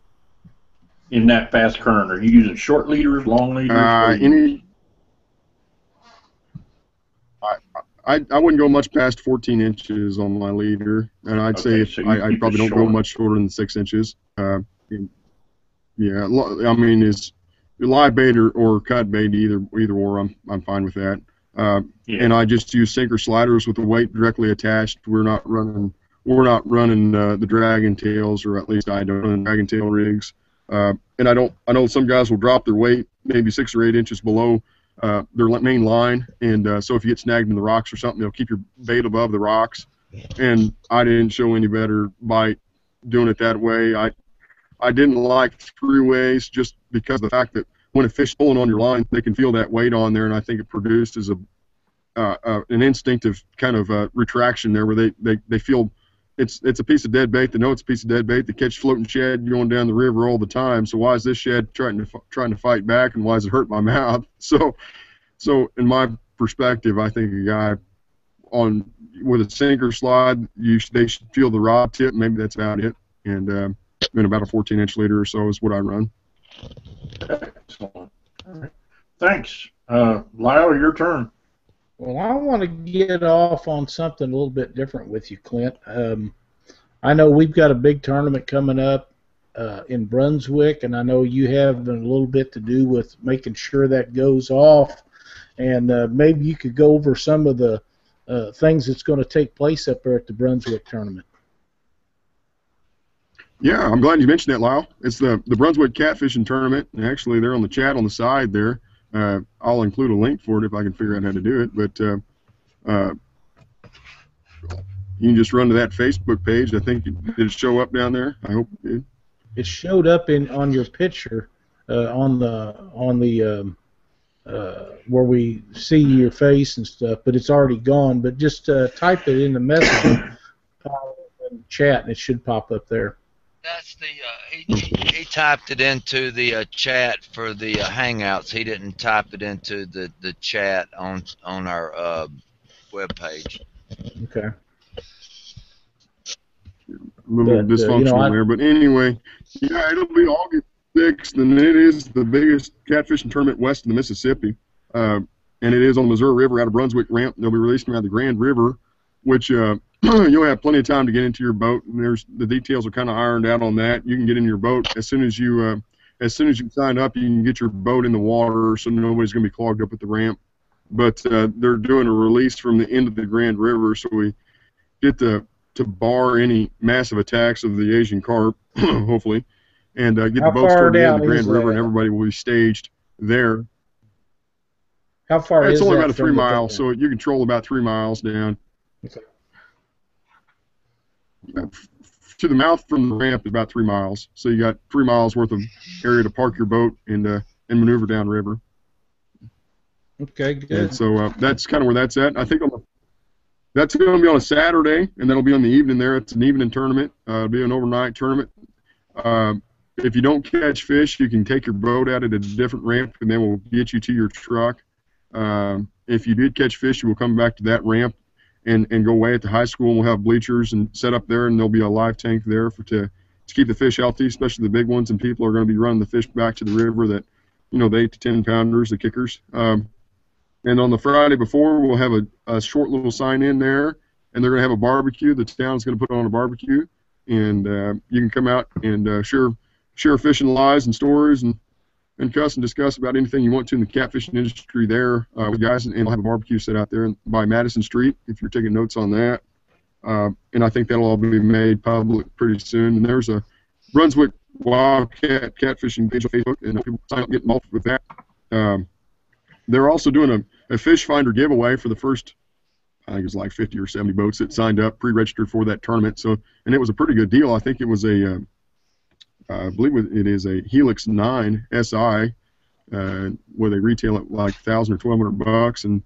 in that fast current? Are you using short leaders, long leaders? Uh, any. I, I, wouldn't go much past 14 inches on my leader, and I'd say Okay, if, so I, I probably don't go much shorter than six inches. Uh, yeah, I mean, is live bait or, or cut bait, either either or, I'm I'm fine with that. Uh, Yeah. and I just use sinker sliders with the weight directly attached. We're not running we're not running uh, the dragon tails, or at least I don't run dragon tail rigs. Uh, and I don't I know some guys will drop their weight maybe six or eight inches below uh, their main line, and uh, so if you get snagged in the rocks or something, they'll keep your bait above the rocks. And I didn't show any better bite doing it that way. I I didn't like three ways just because of the fact that when a fish pulling on your line, they can feel that weight on there, and I think it produced as a uh, uh, an instinctive kind of uh, retraction there, where they, they, they feel it's it's a piece of dead bait. They know it's a piece of dead bait. They catch floating shad going down the river all the time. So why is this shad trying to trying to fight back, and why does it hurt my mouth? So so in my perspective, I think a guy on with a sinker slide, you they should feel the rod tip. Maybe that's about it. And uh, and about a 14 inch leader or so is what I run. Excellent. All right. Thanks. Uh, Lyle, your turn. Well, I want to get off on something a little bit different with you, Clint. Um, I know we've got a big tournament coming up uh, in Brunswick, and I know you have a little bit to do with making sure that goes off. And uh, maybe you could go over some of the uh, things that's going to take place up there at the Brunswick tournament. Yeah, I'm glad you mentioned that, Lyle. It's the the Brunswick Catfishing Tournament. Actually, they're on the chat on the side there. Uh, I'll include a link for it if I can figure out how to do it. But uh, uh, you can just run to that Facebook page. I think it, did it show up down there? I hope it did. It showed up in on your picture uh, on the on the um, uh, where we see your face and stuff, but it's already gone. But just uh, type it in the message chat, and it should pop up there. That's the uh, he, he, he typed it into the uh, chat for the uh, Hangouts. He didn't type it into the, the chat on on our uh, web page. Okay. a little But, uh, you dysfunctional know, I- there. But anyway, yeah, it'll be August 6th, and it is the biggest catfishing tournament west of the Mississippi. Uh, and it is on the Missouri River out of Brunswick Ramp. They'll be releasing around the Grand River, which uh, you'll have plenty of time to get into your boat. And there's the details are kind of ironed out on that. You can get in your boat as soon as you uh, as soon as you sign up. You can get your boat in the water, so nobody's going to be clogged up at the ramp. But uh, they're doing a release from the end of the Grand River, so we get to to bar any massive attacks of the Asian carp, hopefully, and uh, get How the boats toward the end of the Grand River, and everybody will be staged there. How far it's only about a three mile, so you control about three miles down. Uh, To the mouth from the ramp is about three miles, so you got three miles worth of area to park your boat and uh, and maneuver downriver. Okay, good. And so uh, that's kind of where that's at. I think on the, that's going to be on a Saturday, and that'll be on the evening there. It's an evening tournament. Uh, it'll be an overnight tournament. Um if you don't catch fish, you can take your boat out at a different ramp, and then we'll get you to your truck. Um, if you did catch fish, you will come back to that ramp and, and go away at the high school. And we'll have bleachers and set up there, and there'll be a live tank there for to to keep the fish healthy, especially the big ones. And people are going to be running the fish back to the river that, you know, the eight to ten pounders, the kickers. Um, and on the Friday before, we'll have a, a short little sign in there, and they're going to have a barbecue. The town's going to put on a barbecue, and uh, you can come out and uh, share share fishing lies and stories and and cuss and discuss about anything you want to in the catfishing industry there uh, with guys, and we'll have a barbecue set out there by Madison Street if you're taking notes on that. Uh, and I think that'll all be made public pretty soon. And there's a Brunswick Wildcat catfishing page on Facebook, and people sign up and get involved with that. Um, they're also doing a a fish finder giveaway for the first I think it was like 50 or 70 boats that signed up, pre-registered for that tournament. So, and it was a pretty good deal. I think it was a, uh, I believe it is a Helix 9 SI, uh, where they retail at like 1,000 or 1,200 bucks, and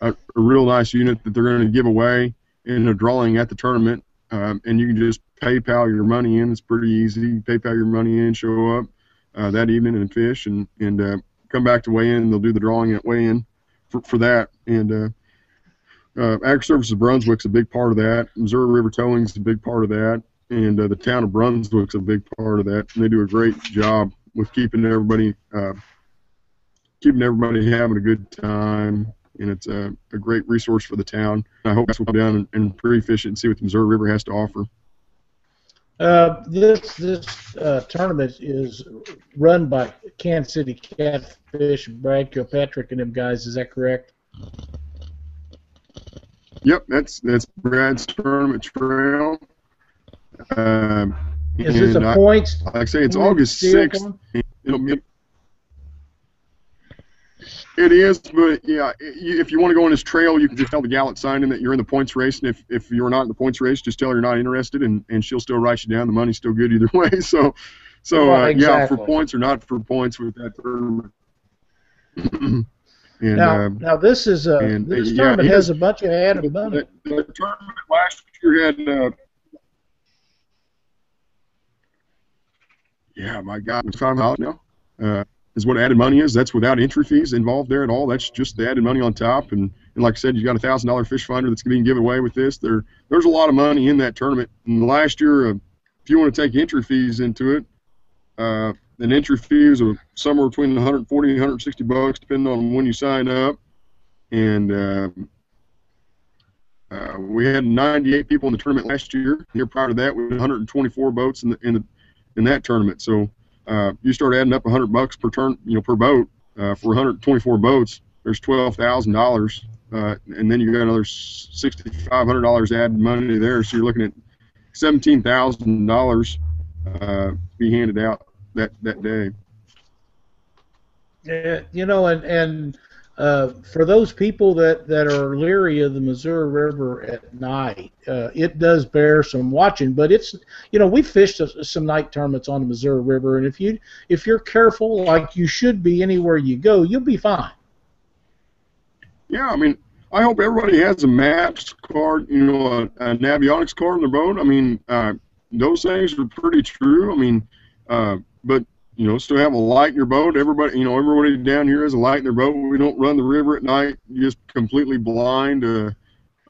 a, a, real nice unit that they're going to give away in a drawing at the tournament. Um, and you can just PayPal your money in. It's pretty easy. PayPal your money in, show up uh, that evening and fish, and and uh, come back to weigh in. And they'll do the drawing at weigh in for, for that. And uh, uh, Agri Services Brunswick's a big part of that. Missouri River Towing's a big part of that, and uh, the town of Brunswick's a big part of that. And they do a great job with keeping everybody uh, keeping everybody having a good time. And it's a, a great resource for the town. I hope that's what we'll down and, and pre-fish it and see what the Missouri River has to offer. Uh, this this uh, tournament is run by Kansas City Catfish, Brad Kilpatrick, and them guys. Is that correct? Yep, that's that's Brad's tournament trail. Um, Is this a points? Like I say, it's August sixth. It'll be. It is, but yeah, if you want to go on this trail, you can just tell the gal at signing that you're in the points race, and if, if you're not in the points race, just tell her you're not interested, and, and she'll still write you down. The money's still good either way. So, so uh, exactly. yeah, for points or not for points with that tournament. And, now, uh, now this is a and, this yeah, tournament has, has, a bunch of added money. The, the, tournament last year had. Uh, yeah, my God, it's five now. Uh, is what added money is. That's without entry fees involved there at all. That's just the added money on top. And, and like I said, you got a thousand dollar fish finder that's being given away with this. There, there's a lot of money in that tournament. And last year, uh, if you want to take entry fees into it, uh, an entry fee is somewhere between 140 and 160 bucks, depending on when you sign up. And uh, uh, we had 98 people in the tournament last year. Year prior to that, we had 124 boats in the in the in that tournament. So uh, you start adding up 100 bucks per turn, you know, per boat uh, for 124 boats. There's twelve thousand dollars, uh, and then you got another sixty-five hundred dollars added money there. So you're looking at seventeen thousand dollars uh, be handed out that that day. Yeah, you know, and and uh, for those people that, that are leery of the Missouri River at night, uh, it does bear some watching. But it's you know we fished a, some night tournaments on the Missouri River, and if you if you're careful, like you should be anywhere you go, you'll be fine. Yeah, I mean, I hope everybody has a maps card, you know, a, a Navionics card on their boat. I mean, uh, those things are pretty true. I mean, uh, but you know, still have a light in your boat. Everybody, you know, everybody down here has a light in their boat. We don't run the river at night, just completely blind, uh,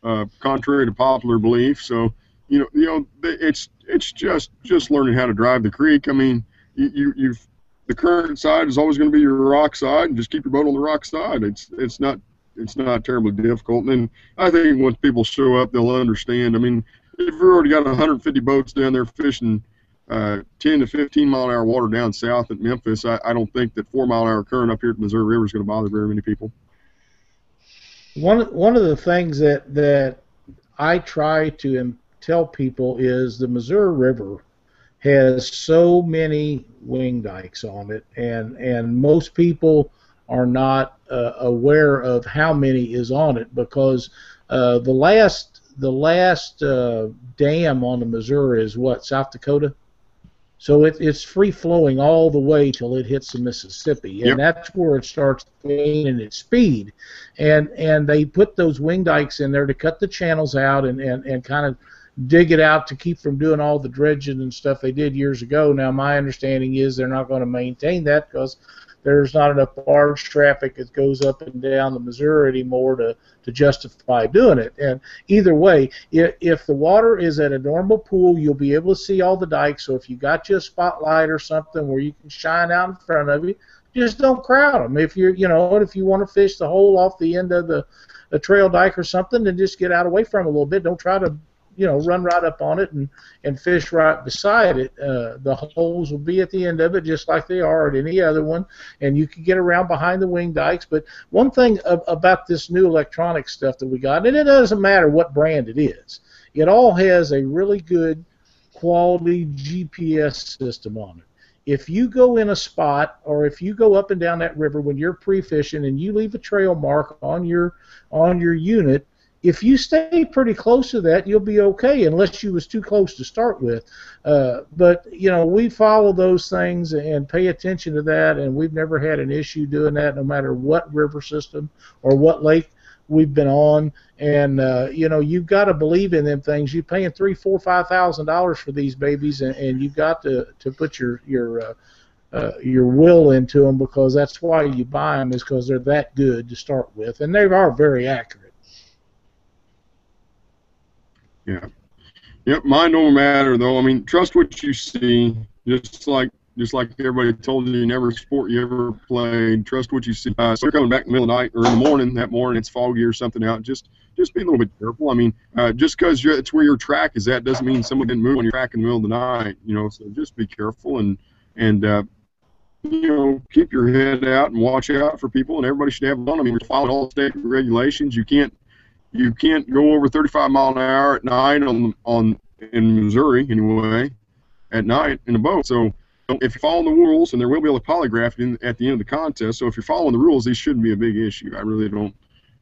uh, contrary to popular belief. So, you know, you know, it's it's just just learning how to drive the creek. I mean, you, you you've the current side is always going to be your rock side, and just keep your boat on the rock side. It's it's not it's not terribly difficult. And I think once people show up, they'll understand. I mean, if you've already got 150 boats down there fishing uh, 10 to 15 mile an hour water down south at Memphis, I, I don't think that four mile an hour current up here at the Missouri River is going to bother very many people. One one of the things that that I try to tell people is the Missouri River has so many wing dikes on it, and and most people are not uh, aware of how many is on it because uh, the last the last uh, dam on the Missouri is what South Dakota. So it, it's free flowing all the way till it hits the Mississippi, and yep. that's where it starts gaining its speed. And and they put those wing dikes in there to cut the channels out and, and, and kind of dig it out to keep from doing all the dredging and stuff they did years ago. Now my understanding is they're not going to maintain that because there's not enough barge traffic that goes up and down the Missouri anymore to, to justify doing it. And either way, if, if the water is at a normal pool, you'll be able to see all the dikes. So if you got you a spotlight or something where you can shine out in front of you, just don't crowd them. If you're, you know, if you want to fish the hole off the end of the a trail dike or something, then just get out away from it a little bit. Don't try to you know run right up on it and and fish right beside it. Uh, the holes will be at the end of it just like they are at any other one, and you can get around behind the wing dikes. But one thing about this new electronic stuff that we got, and it doesn't matter what brand it is, it all has a really good quality GPS system on it. if you go in a spot or if you go up and down that river when you're pre-fishing and you leave a trail mark on your on your unit, if you stay pretty close to that, you'll be okay, unless you was too close to start with. Uh, but you know, we follow those things and pay attention to that, and we've never had an issue doing that, no matter what river system or what lake we've been on. And uh, you know, you've got to believe in them things. You're paying three, four, five thousand dollars for these babies, and, and you've got to to put your your uh, uh, your will into them because that's why you buy them is because they're that good to start with, and they are very accurate. Yeah. Yep, mine don't matter though. I mean, trust what you see. Just like just like everybody told you, never sport you ever played. Trust what you see. Uh, so you're coming back in the middle of the night or in the morning. That morning it's foggy or something out. Just just be a little bit careful. I mean, uh, just because it's where your track is at doesn't mean someone didn't move on your track in the middle of the night. You know, so just be careful and and uh, you know keep your head out and watch out for people. And everybody should have fun. I mean, following all state regulations. You can't you can't go over 35 mile an hour at night on on in Missouri anyway at night in a boat. So if you're following the rules, and there will be a polygraph in, at the end of the contest, so if you're following the rules, these shouldn't be a big issue. I really don't.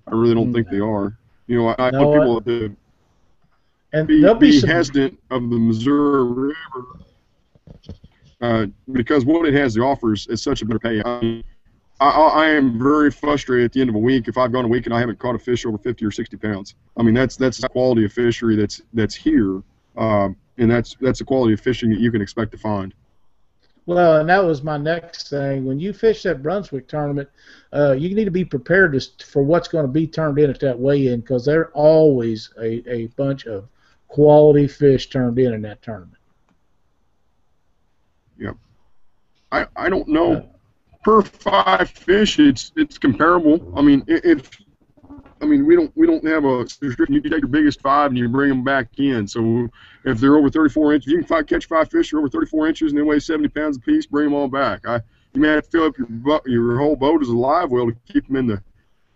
I really don't think they are. You know, I, No, want people to And be, there'll be be some hesitant of the Missouri River uh, because what it has to offer is, is such a better pay. I, I, am very frustrated at the end of a week if I've gone a week and I haven't caught a fish over 50 or 60 pounds. I mean, that's that's the quality of fishery that's that's here, um, and that's that's the quality of fishing that you can expect to find. Well, and that was my next thing. When you fish that Brunswick tournament, uh, you need to be prepared to, for what's going to be turned in at that weigh-in because there are always a, a bunch of quality fish turned in in that tournament. Yep. I, I don't know per five fish it's it's comparable. I mean it, it's I mean we don't we don't have a. You can take your biggest five and you bring them back in. So if they're over 34 inches, you can five, catch five fish that are over 34 inches and they weigh 70 pounds apiece. Bring them all back. I you may have to fill up your your whole boat as a live well to keep them in the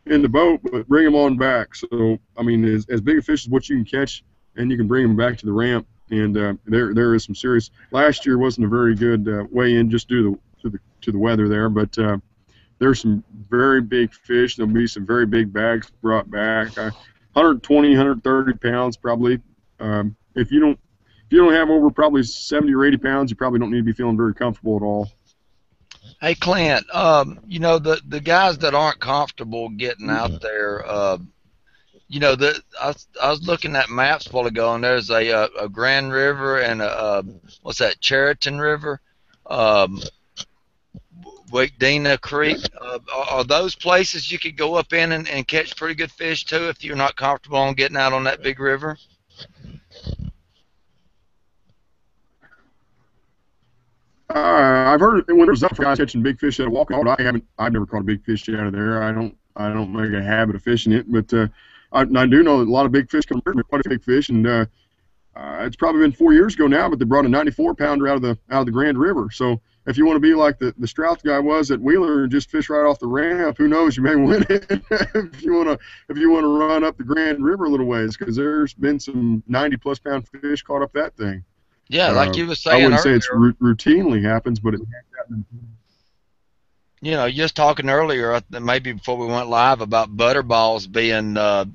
in the boat, but bring them on back. So I mean as as big a fish as what you can catch, and you can bring them back to the ramp. And uh, there there is some serious. Last year wasn't a very good uh, weigh in just due to to the to the weather there, but uh, there's some very big fish. There'll be some very big bags brought back. Uh, 120, 130 pounds probably. Um, if you don't if you don't have over probably 70 or 80 pounds, you probably don't need to be feeling very comfortable at all. Hey Clint, um, you know the the guys that aren't comfortable getting out there, uh, you know the I, was- I was looking at maps a while ago, and there's a a, a Grand River and a, uh what's that Chariton River, um, Wakenda Creek. Uh, are, those places you could go up in and, and catch pretty good fish too if you're not comfortable on getting out on that big river? Uh, I've heard when there's up for guys catching big fish out of walking. I haven't. I've never caught a big fish out of there. I don't. I don't make a habit of fishing it, but uh, I, I do know that a lot of big fish come from quite a big fish, and uh, uh, it's probably been four years ago now. But they brought a 94 pounder out of the out of the Grand River. So if you want to be like the the Strauss guy was at Wheeler and just fish right off the ramp, who knows? You may win it if you want to if you want to run up the Grand River a little ways because there's been some 90 plus pound fish caught up that thing. Yeah, like Uh, you were saying. I wouldn't say it's routinely happens, but it you know, just talking earlier, maybe before we went live about butterballs being, uh,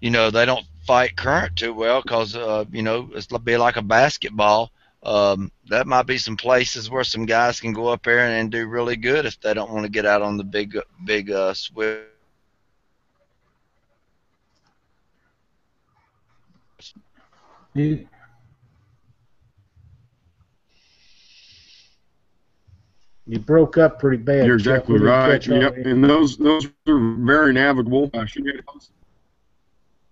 you know, they don't fight current too well because, uh, you know, it's li- be like a basketball. Um, that might be some places where some guys can go up there and, and do really good if they don't want to get out on the big, big uh, swift. You, you broke up pretty bad. You're exactly We right. Yep, and those those are very navigable. Uh,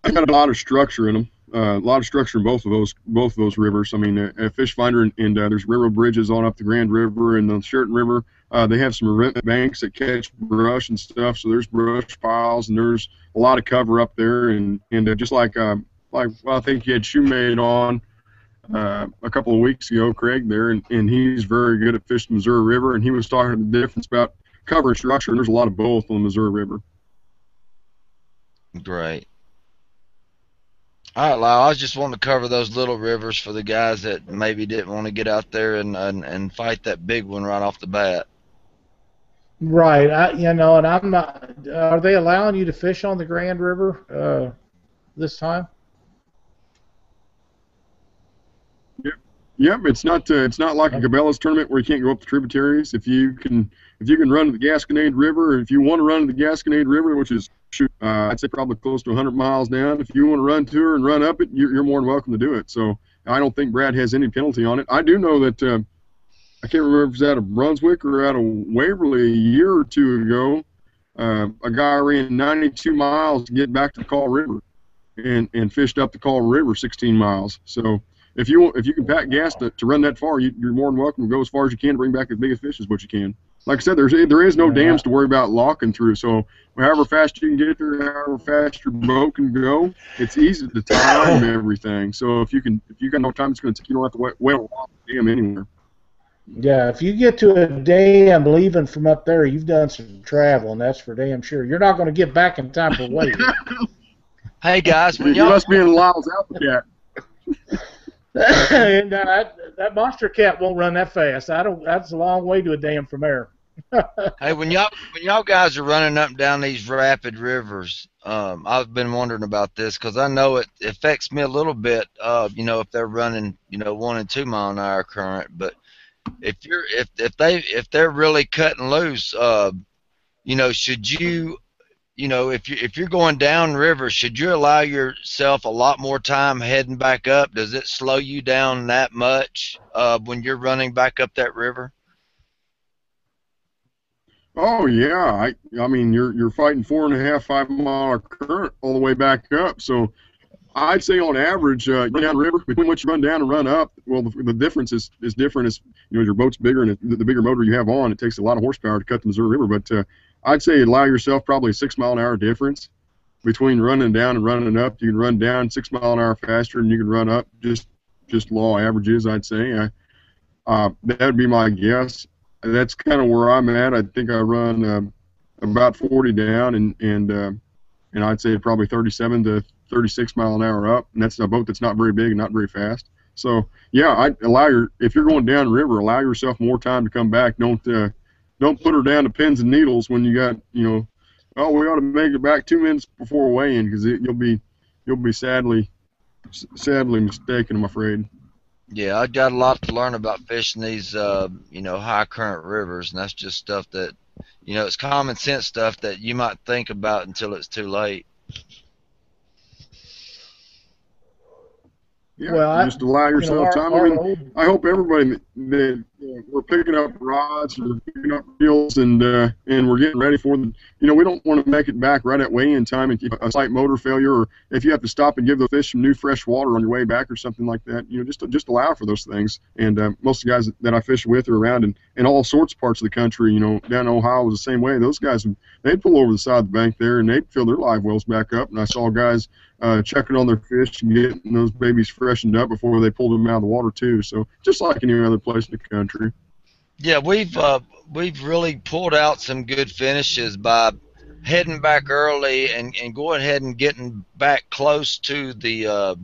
I got a lot of structure in them. Uh, a lot of structure in both of those both of those rivers. I mean, uh, uh, Fish Finder and, and uh, there's railroad bridges on up the Grand River and the Chariton River. Uh, they have some banks that catch brush and stuff. So there's brush piles and there's a lot of cover up there. And and uh, just like um, like well, I think you had Shoemade on uh, a couple of weeks ago, Craig there, and, and he's very good at fishing the Missouri River. And he was talking the difference about cover and structure. And there's a lot of both on the Missouri River. Great. All right, Lyle. I was just wanting to cover those little rivers for the guys that maybe didn't want to get out there and and, and fight that big one right off the bat. Right. I, you know, and I'm not. Are they allowing you to fish on the Grand River uh, this time? Yep, Yep. it's not uh, it's not like a Cabela's tournament where you can't go up the tributaries. If you can if you can run to the Gasconade River, if you want to run to the Gasconade River, which is shoot, uh, I'd say probably close to 100 miles down, if you want to run to her and run up it, you're, you're more than welcome to do it. So I don't think Brad has any penalty on it. I do know that uh, I can't remember if was out of Brunswick or out of Waverly a year or two ago. Uh, a guy ran 92 miles to get back to the Kaw River, and and fished up the Kaw River 16 miles. So if you if you can pack gas to, to run that far, you, you're more than welcome to go as far as you can to bring back as big a fish as what you can. Like I said, there's there is no Yeah. dams to worry about locking through. So however fast you can get there, however fast your boat can go, it's easy to time everything. So if you can if you got no time, it's going to take you don't have to wait, wait along the dam anywhere. Yeah. If you get to a dam leaving from up there, you've done some traveling. That's for damn sure. You're not going to get back in time for waiting. Hey guys, when You y'all must be in Lyle's Alpha and uh, that, that monster cat won't run that fast. I don't. That's a long way to a dam from there. Hey, when y'all when y'all guys are running up and down these rapid rivers, um, I've been wondering about this because I know it affects me a little bit. Uh, you know, if they're running, you know, one and two mile an hour current, but if you're if if they if they're really cutting loose, uh, you know, should you, you know, if you if you're going down river, should you allow yourself a lot more time heading back up? Does it slow you down that much uh, when you're running back up that river? Oh yeah, I I mean you're you're fighting four and a half five mile current all the way back up. So I'd say on average, uh, you down the river between what you run down and run up. Well, the, the difference is is different. as you know your boat's bigger and the, the bigger motor you have on, it takes a lot of horsepower to cut the Missouri River. But uh, I'd say allow yourself probably a six mile an hour difference between running down and running up. You can run down six mile an hour faster, and you can run up just just law averages. I'd say. I, uh, that'd be my guess that's kind of where I'm at. I think I run uh, about 40 down and and uh, and I'd say probably 37 to 36 mile an hour up, and that's a boat that's not very big and not very fast. So yeah, I allow your if you're going down river, allow yourself more time to come back. Don't uh, don't put her down to pins and needles when you got you know oh we ought to make it back two minutes before weigh-in because you'll be you'll be sadly sadly mistaken. I'm afraid. Yeah, I got a lot to learn about fishing these, uh, you know, high current rivers, and that's just stuff that, you know, it's common sense stuff that you might think about until it's too late. Yeah, Well, just allow You know, yourself our- time. I mean, old- I hope everybody that, that uh, we're picking up rods or picking up reels and uh, and we're getting ready for the. You know, we don't want to make it back right at weigh-in time and keep a slight motor failure, or if you have to stop and give the fish some new fresh water on your way back or something like that. You know, just just allow for those things. And uh, most of the guys that I fish with are around in, in all sorts of parts of the country. You know, down in Ohio was the same way. Those guys they'd pull over the side of the bank there and they'd fill their live wells back up. And I saw guys uh, checking on their fish and getting those babies freshened up before they pulled them out of the water too. So just like any other place in the country. Yeah, we've uh, we've really pulled out some good finishes by heading back early and, and going ahead and getting back close to the uh,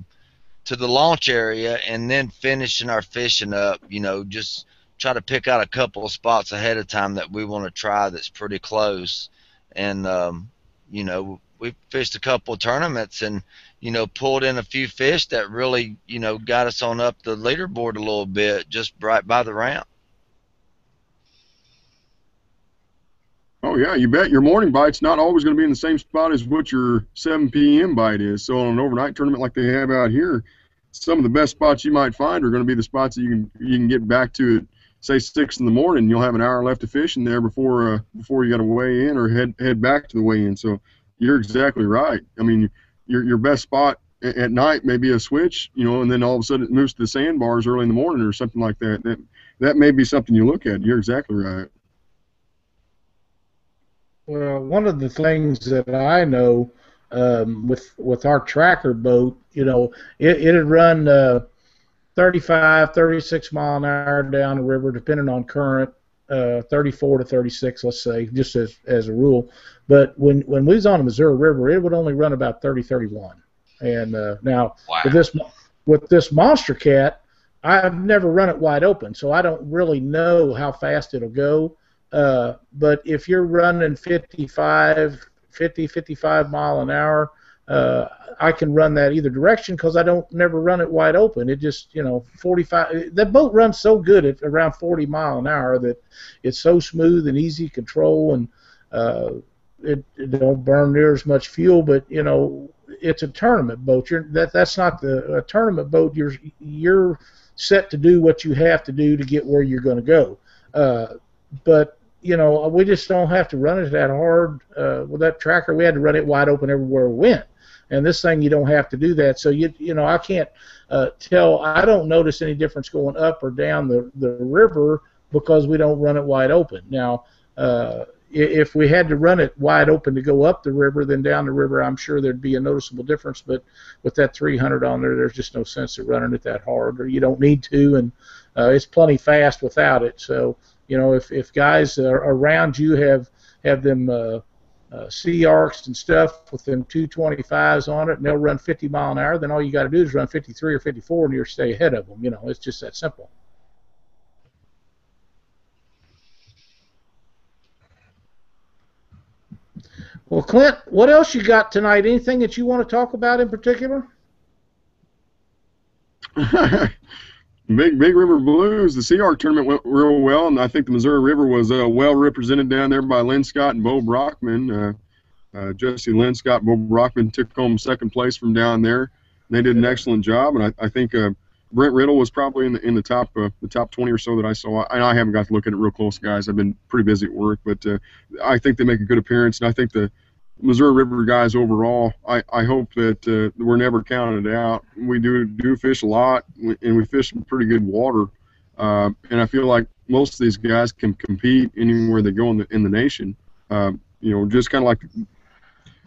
to the launch area and then finishing our fishing up. You know, just try to pick out a couple of spots ahead of time that we want to try that's pretty close. And um, you know, we fished a couple of tournaments and you know pulled in a few fish that really you know got us on up the leaderboard a little bit just right by the ramp. Oh yeah, you bet. Your morning bite's not always going to be in the same spot as what your 7 p.m. bite is. So on an overnight tournament like they have out here, some of the best spots you might find are going to be the spots that you can you can get back to at say six in the morning. You'll have an hour left to fish in there before uh, before you got to weigh in or head head back to the weigh-in. So you're exactly right. I mean, your your best spot at night may be a switch, you know, and then all of a sudden it moves to the sandbars early in the morning or something like that. That that may be something you look at. You're exactly right. Well, one of the things that I know um, with with our tracker boat, you know, it it'd run uh, 35, 36 mile an hour down the river, depending on current, uh, 34 to 36, let's say, just as as a rule. But when when we was on the Missouri River, it would only run about 30, 31. And uh, now Wow. with this with this monster cat, I've never run it wide open, so I don't really know how fast it'll go. Uh, but if you're running 55, 50, 55 mile an hour, uh, I can run that either direction because I don't never run it wide open. It just you know 45. That boat runs so good at around 40 mile an hour that it's so smooth and easy control, and uh, it, it don't burn near as much fuel. But you know it's a tournament boat. You're that that's not the a tournament boat. You're you're set to do what you have to do to get where you're going to go. Uh, but you know we just don't have to run it that hard. Uh, with that tracker, we had to run it wide open everywhere we went. And this thing, you don't have to do that. So you you know I can't uh, tell. I don't notice any difference going up or down the the river because we don't run it wide open. Now, uh, if we had to run it wide open to go up the river, then down the river, I'm sure there'd be a noticeable difference. But with that 300 on there, there's just no sense of running it that hard, or you don't need to, and uh, it's plenty fast without it. So you know, if if guys are around you have have them uh, uh, SeaArks and stuff with them 225s on it, and they'll run 50 mile an hour, then all you got to do is run 53 or 54, and you'll stay ahead of them. You know, it's just that simple. Well, Clint, what else you got tonight? Anything that you want to talk about in particular? Big Big River Blues, the SeaArk tournament went real well, and I think the Missouri River was uh, well represented down there by Lynn Scott and Bo Brockman. Uh, uh, Jesse Lynn Scott, Bo Brockman took home second place from down there. They did an excellent job, and I, I think uh, Brent Riddle was probably in the in the top uh, the top 20 or so that I saw. And I haven't got to look at it real close, guys. I've been pretty busy at work, but uh, I think they make a good appearance, and I think the Missouri River guys overall, I, I hope that uh, we're never counted out. We do do fish a lot, and we fish pretty good water. Uh, and I feel like most of these guys can compete anywhere they go in the in the nation. Uh, you know, just kind of like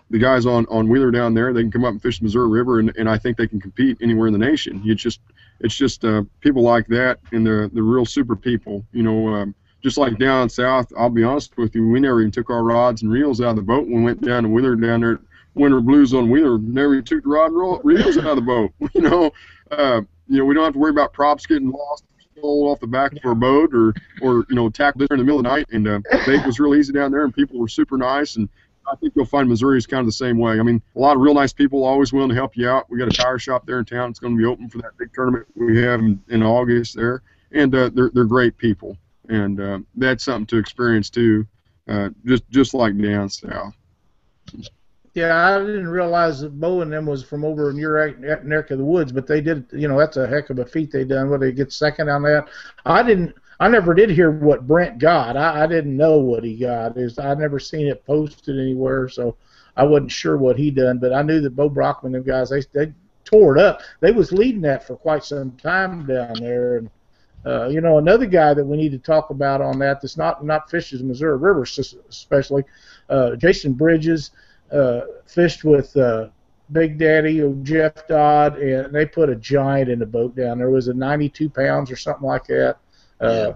the guys on, on Wheeler down there, they can come up and fish the Missouri River, and, and I think they can compete anywhere in the nation. You just it's just uh, people like that and the the real super people. You know, um, just like down south. I'll be honest with you, we never even took our rods and reels out of the boat when we went down to Wheeler down there. Winter Blues on Wheeler, never even took the rod and reels out of the boat. You know, uh, you know we don't have to worry about props getting lost pulled off the back of our boat or or you know tackled in the middle of the night and uh, bait was real easy down there and people were super nice and I think you'll find Missouri is kind of the same way. I mean, a lot of real nice people always willing to help you out. We got a tire shop there in town. It's going to be open for that big tournament we have in, in August there, and uh, they're they're great people, and uh, that's something to experience too. Uh, just just like down south. Yeah, I didn't realize that Bo and them was from over in your neck of the woods, but they did. You know, that's a heck of a feat they done. What they get second on that? I didn't. I never did hear what Brent got. I, I didn't know what he got. Is I never seen it posted anywhere, so I wasn't sure what he done. But I knew that Bo Brockman and them guys they they tore it up. They was leading that for quite some time down there, and uh, you know another guy that we need to talk about on that that's not not fishes Missouri River especially, uh, Jason Bridges uh, fished with uh, Big Daddy or Jeff Dodd, and they put a giant in the boat down there. It was a 92 pounds or something like that. Uh,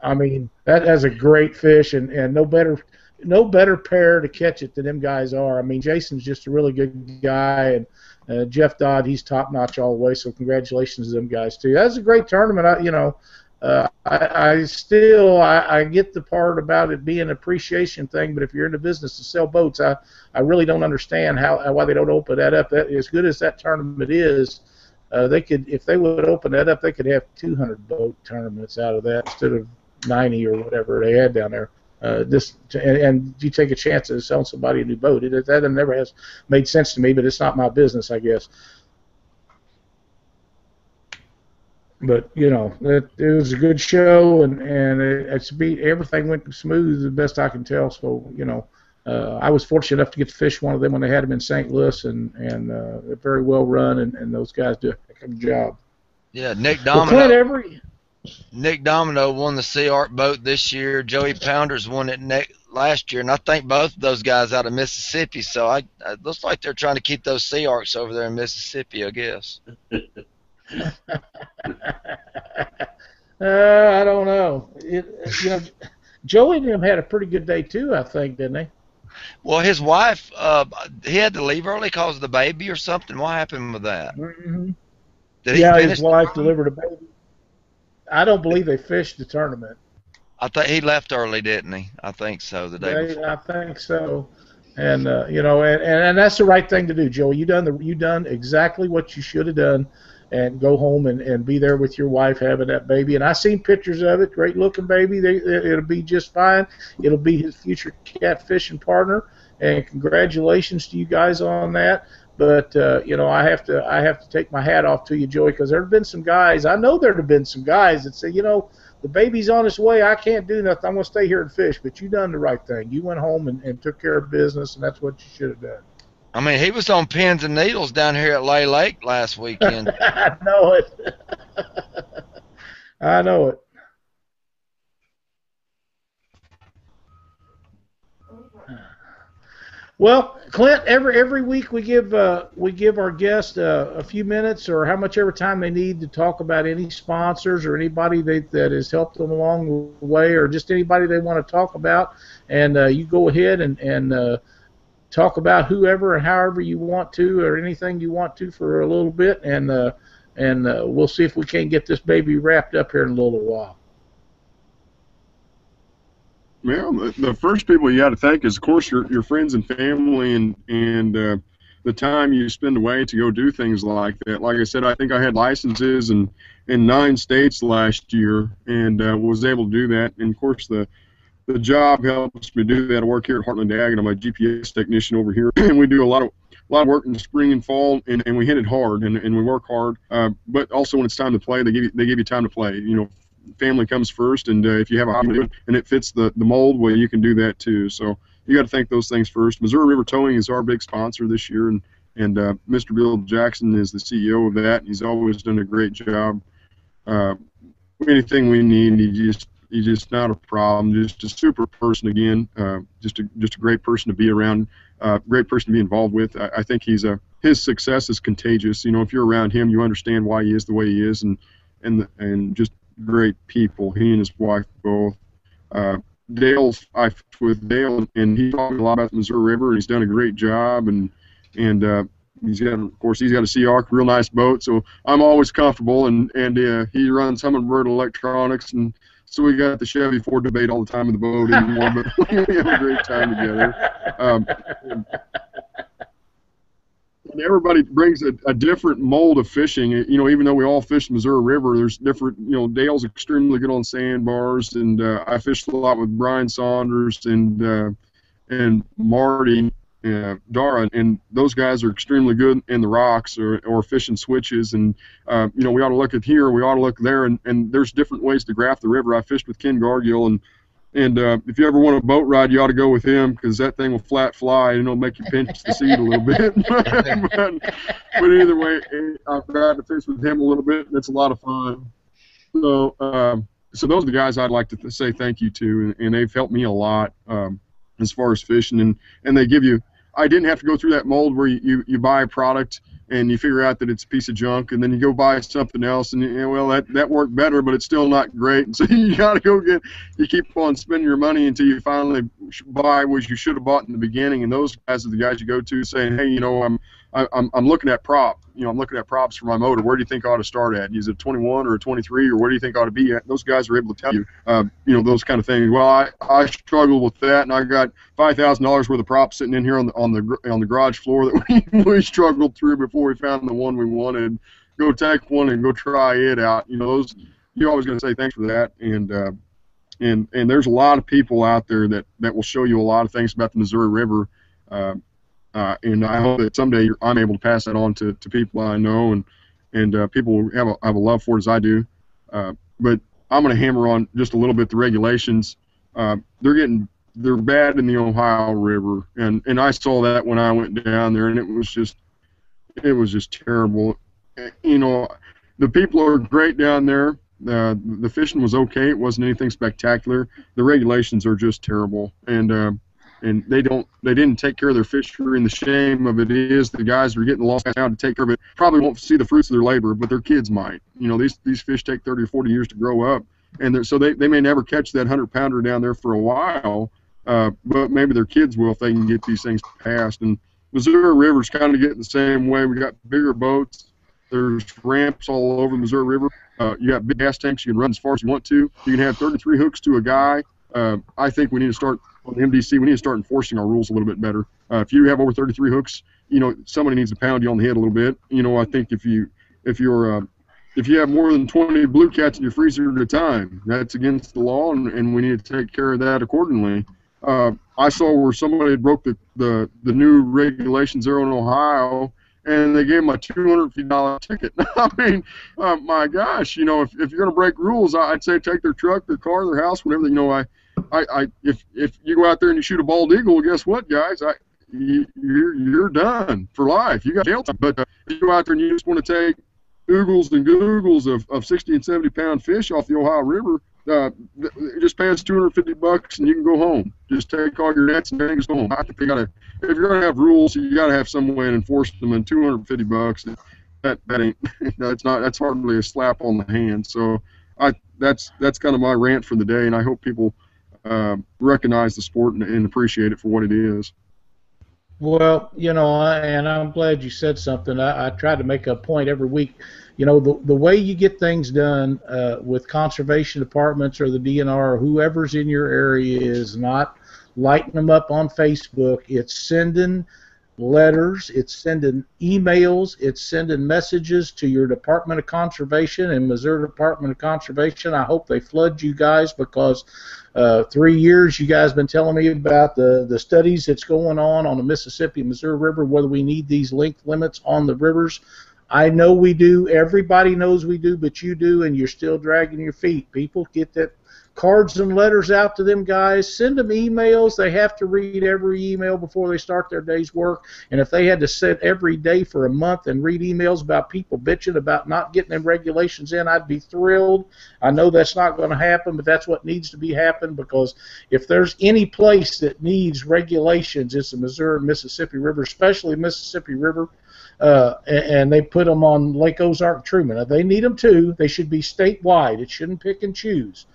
I mean, that that's a great fish, and, and no better no better pair to catch it than them guys are. I mean, Jason's just a really good guy, and uh, Jeff Dodd, he's top notch all the way. So congratulations to them guys too. That was a great tournament. I, you know, uh, I, I still I, I get the part about it being an appreciation thing, but if you're in the business to sell boats, I I really don't understand how why they don't open that up. As good as that tournament is, uh, they could if they would open that up, they could have 200 boat tournaments out of that instead of 90 or whatever they had down there. Uh, this and, and you take a chance of selling somebody a new boat. It, that never has made sense to me, but it's not my business, I guess. But you know, it, it was a good show, and and it, it's beat everything went smooth, the best I can tell. So you know, uh, I was fortunate enough to get to fish one of them when they had them in St. Louis, and and uh, they're very well run, and, and those guys do a heck of a job. Yeah, Nick Well, Clint, every Nick Domino won the SeaArk boat this year. Joey Pounders won it ne- last year, and I think both of those guys out of Mississippi. So I, it looks like they're trying to keep those SeaArks over there in Mississippi. I guess. Uh, I don't know. It, you know, Joey and him had a pretty good day too. I think, didn't they? Well, his wife, uh, he had to leave early because of the baby or something. What happened with that? hmm Did he Yeah, his wife delivered a baby. I don't believe they fished the tournament. I think he left early, didn't he? I think so. The day They- before. I think so. And uh, you know, and, and, and that's the right thing to do, Joey. You done the you done exactly what you should have done, and go home and, and be there with your wife having that baby. And I seen pictures of it. Great looking baby. They, it'll be just fine. It'll be his future catfishing partner. And congratulations to you guys on that. But uh, you know, I have to I have to take my hat off to you, Joey, because there have been some guys. I know there have been some guys that say, you know, the baby's on its way. I can't do nothing. I'm gonna stay here and fish. But you done the right thing. You went home and, and took care of business, and that's what you should have done. I mean, he was on pins and needles down here at Lay Lake last weekend. I know it. I know it. Well, Clint, every every week we give uh, we give our guests uh, a few minutes or how much ever time they need to talk about any sponsors or anybody they, that has helped them along the way or just anybody they want to talk about. And uh, you go ahead and and uh, talk about whoever and however you want to or anything you want to for a little bit, and uh, and uh, we'll see if we can't get this baby wrapped up here in a little while. Well, the, first people you got to thank is, of course, your your friends and family, and and uh, the time you spend away to go do things like that. Like I said, I think I had licenses in in nine states last year, and uh, was able to do that. And of course, the the job helps me do that. I work here at Heartland Ag, and I'm a GPS technician over here, and we do a lot of a lot of work in the spring and fall, and, and we hit it hard, and, and we work hard. Uh, but also when it's time to play, they give you they give you time to play. You know, family comes first, and uh, if you have a hobby to do it and it fits the, the mold, well, you can do that too. So you got to thank those things first. Missouri River Towing is our big sponsor this year, and and uh, Mr. Bill Jackson is the CEO of that. He's always done a great job. Uh, anything we need, he just he's just not a problem. Just a super person again. Uh, just a just a great person to be around. Uh, great person to be involved with. I, I think he's a his success is contagious. You know, if you're around him, you understand why he is the way he is, and and and just great people. He and his wife both. Uh, Dale's I with Dale, and, he talked a lot about the Missouri River, he's done a great job, and and uh, he's got, of course, he's got a SeaArk, real nice boat, so I'm always comfortable, and and uh, he runs Humminbird Electronics, and so we got the Chevy Ford debate all the time in the boat anymore, but we have a great time together. Um, everybody brings a, a different mold of fishing. You know, even though we all fish the Missouri River, there's different. You know, Dale's extremely good on sandbars, and uh, I fished a lot with Brian Saunders and uh, and Marty uh, Dara, and those guys are extremely good in the rocks or, or fishing switches. And uh, you know, we ought to look at here, we ought to look there, and, and there's different ways to graph the river. I fished with Ken Gargill, and and uh, if you ever want a boat ride, you ought to go with him because that thing will flat fly and it'll make you pinch the seat a little bit. but, but either way, I've got to fish with him a little bit, and it's a lot of fun. So, um, so those are the guys I'd like to th- say thank you to, and, and they've helped me a lot um, as far as fishing, and and they give you. I didn't have to go through that mold where you, you, you buy a product and you figure out that it's a piece of junk, and then you go buy something else, and know, well that that worked better, but it's still not great, and so you got to go get. You keep on spending your money until you finally buy what you should have bought in the beginning, and those guys are the guys you go to saying, hey, you know, I'm I, I'm I'm looking at prop. You know, I'm looking at props for my motor. Where do you think I ought to start at? Is it 21 or 23, or where do you think I ought to be at? Those guys are able to tell you, uh, you know, those kind of things. Well, I I struggled with that, and I got five thousand dollars worth of props sitting in here on the on the on the garage floor that we, we struggled through before we found the one we wanted. Go take one and go try it out. You know, those you're always going to say thanks for that, and uh, and and there's a lot of people out there that that will show you a lot of things about the Missouri River. Uh, uh, and I hope that someday I'm able to pass that on to, to people I know and and uh, people have a, have a love for it as I do. Uh, but I'm going to hammer on just a little bit the regulations. Uh, they're getting they're bad in the Ohio River, and and I saw that when I went down there, and it was just it was just terrible. You know, the people are great down there. Uh, the fishing was okay. It wasn't anything spectacular. The regulations are just terrible, and uh, and they don't they didn't take care of their fishery and the shame of it is the guys are getting lost now to take care of it probably won't see the fruits of their labor but their kids might you know these these fish take 30 or 40 years to grow up and so they, they may never catch that 100 pounder down there for a while uh, but maybe their kids will if they can get these things passed. And Missouri River's kind of getting the same way. We got bigger boats. There's ramps all over the Missouri River. Uh, you got big gas tanks. You can run as far as you want to. You can have 33 hooks to a guy. Uh, I think we need to start on MDC. We need to start enforcing our rules a little bit better. Uh, if you have over 33 hooks, you know somebody needs to pound you on the head a little bit. You know, I think if you if you're uh, if you have more than 20 blue cats in your freezer at a time, that's against the law, and, and we need to take care of that accordingly. Uh, I saw where somebody broke the, the, the new regulations there in Ohio, and they gave him a $250 ticket. I mean, uh, my gosh, you know, if, if you're going to break rules, I'd say take their truck, their car, their house, whatever. You know, I, I, I if if you go out there and you shoot a bald eagle, guess what, guys? I you, you're you're done for life. You got jail time. But uh, if you go out there and you just want to take oogles and googles of, of 60 and 70 pound fish off the Ohio River, uh, just pay us 250 bucks and you can go home. Just take all your nets and things home. I think they gotta, if you're gonna have rules, you gotta have some way to enforce them. And 250 bucks, that that ain't, that's not, that's hardly a slap on the hand. So I, that's that's kind of my rant for the day, and I hope people uh, recognize the sport and, and appreciate it for what it is. Well, you know, and I'm glad you said something. I, I try to make a point every week. You know, the, the way you get things done uh, with conservation departments or the DNR or whoever's in your area is not lighting them up on Facebook. It's sending letters, it's sending emails, it's sending messages to your Department of Conservation and Missouri Department of Conservation. I hope they flood you guys because uh, three years you guys been telling me about the, the studies that's going on on the Mississippi Missouri River, whether we need these length limits on the rivers. I know we do. Everybody knows we do, but you do, and you're still dragging your feet. People get that cards and letters out to them guys. Send them emails. They have to read every email before they start their day's work. And if they had to sit every day for a month and read emails about people bitching about not getting them regulations in, I'd be thrilled. I know that's not going to happen, but that's what needs to be happen because if there's any place that needs regulations, it's the Missouri Mississippi River, especially Mississippi River. Uh, and, and, they put them on Lake Ozark Truman. They need them too. They should be statewide. It shouldn't pick and choose.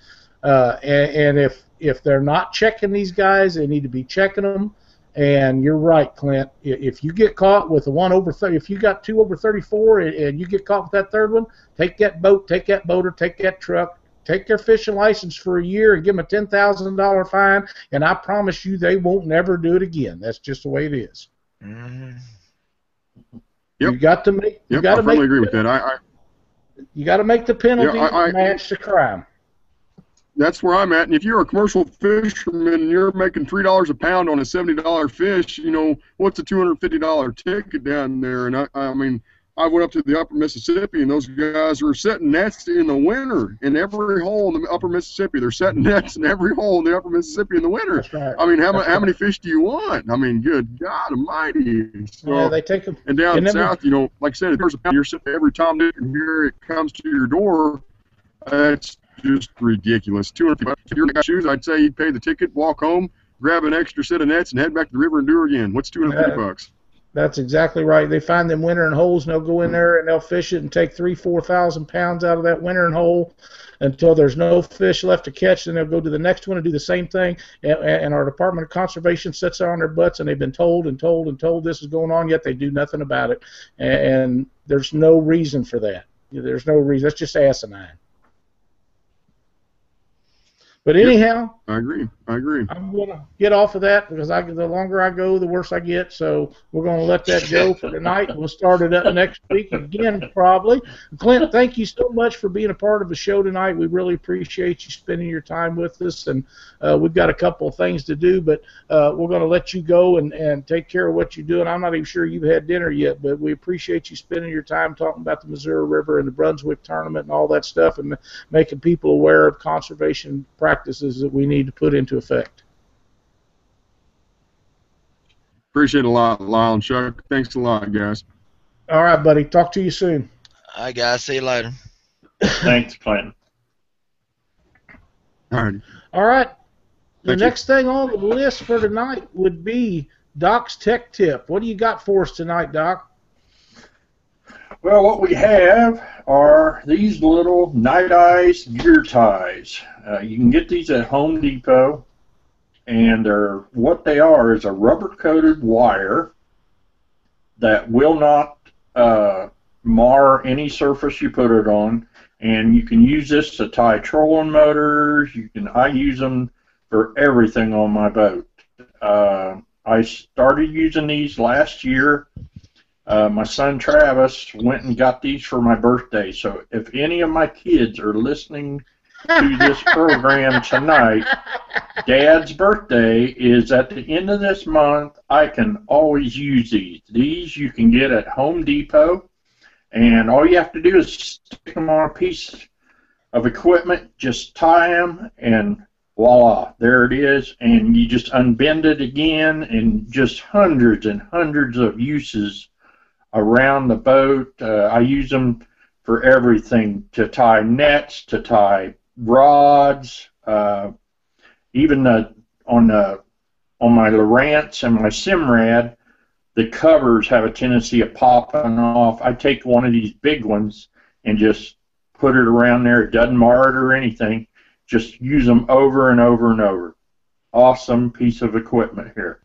Uh, and, and if if they're not checking these guys, they need to be checking them. And you're right, Clint. If you get caught with a one over 30, if you got two over 34 and you get caught with that third one, take that boat, take that boater, take that truck, take their fishing license for a year and give them a ten thousand dollar fine. And I promise you, they won't never do it again. That's just the way it is. Mm-hmm. Yep. You got to make. You yep, got to I agree with that. I, I you got to make the penalty yeah, I, I, match the crime that's where I'm at. And if you're a commercial fisherman and you're making three dollars a pound on a seventy dollar fish, you know what's a two hundred fifty dollar ticket down there? And I, I mean, I went up to the Upper Mississippi, and those guys were setting nets in the winter in every hole in the Upper Mississippi. They're setting nets in every hole in the Upper Mississippi in the winter. That's right. I mean, how, That's how right. many fish do you want? I mean, good God Almighty! So, yeah, they take them. And down south, you know, like I said, there's a pound you're sitting every time here it comes to your door. That's just ridiculous. Two hundred bucks. If you're got shoes, I'd say you'd pay the ticket, walk home, grab an extra set of nets, and head back to the river and do it again. What's two hundred fifty bucks? That's exactly right. They find them wintering holes, and they'll go in hmm. there and they'll fish it and take three, four thousand pounds out of that wintering hole until there's no fish left to catch. Then they'll go to the next one and do the same thing. And, and our Department of Conservation sits there on their butts, and they've been told and told and told this is going on, yet they do nothing about it. And, and there's no reason for that. There's no reason. That's just asinine. But anyhow, I agree. I agree. I'm gonna get off of that because I the longer I go, the worse I get. So we're gonna let that go for tonight. We'll start it up next week again, probably. Clint, thank you so much for being a part of the show tonight. We really appreciate you spending your time with us, and uh, we've got a couple of things to do, but uh, we're gonna let you go and and take care of what you're doing. I'm not even sure you've had dinner yet, but we appreciate you spending your time talking about the Missouri River and the Brunswick tournament and all that stuff, and making people aware of conservation practices practices that we need to put into effect. Appreciate it a lot, Lyle and Chuck. Thanks a lot, guys. All right, buddy. Talk to you soon. All right, guys. See you later. Thanks, Clinton. All right. All right. The Thank next you. thing on the list for tonight would be Doc's Tech Tip. What do you got for us tonight, Doc? Well, what we have are these little Nite Ize gear ties. Uh, you can get these at Home Depot. and they're what they are is a rubber coated wire that will not uh, mar any surface you put it on, and you can use this to tie trolling motors. You can I use them for everything on my boat. Uh, I started using these last year. Uh, my son Travis went and got these for my birthday. So if any of my kids are listening to this program tonight, Dad's birthday is at the end of this month. I can always use these. These you can get at Home Depot, and all you have to do is stick them on a piece of equipment, just tie them, and voila, there it is, and you just unbend it again, and just hundreds and hundreds of uses around the boat. Uh, I use them for everything to tie nets, to tie rods, uh, even the, on the on my Lowrance and my Simrad, the covers have a tendency of popping off. I take one of these big ones and just put it around there. It doesn't mar it or anything just use them over and over and over. Awesome piece of equipment here.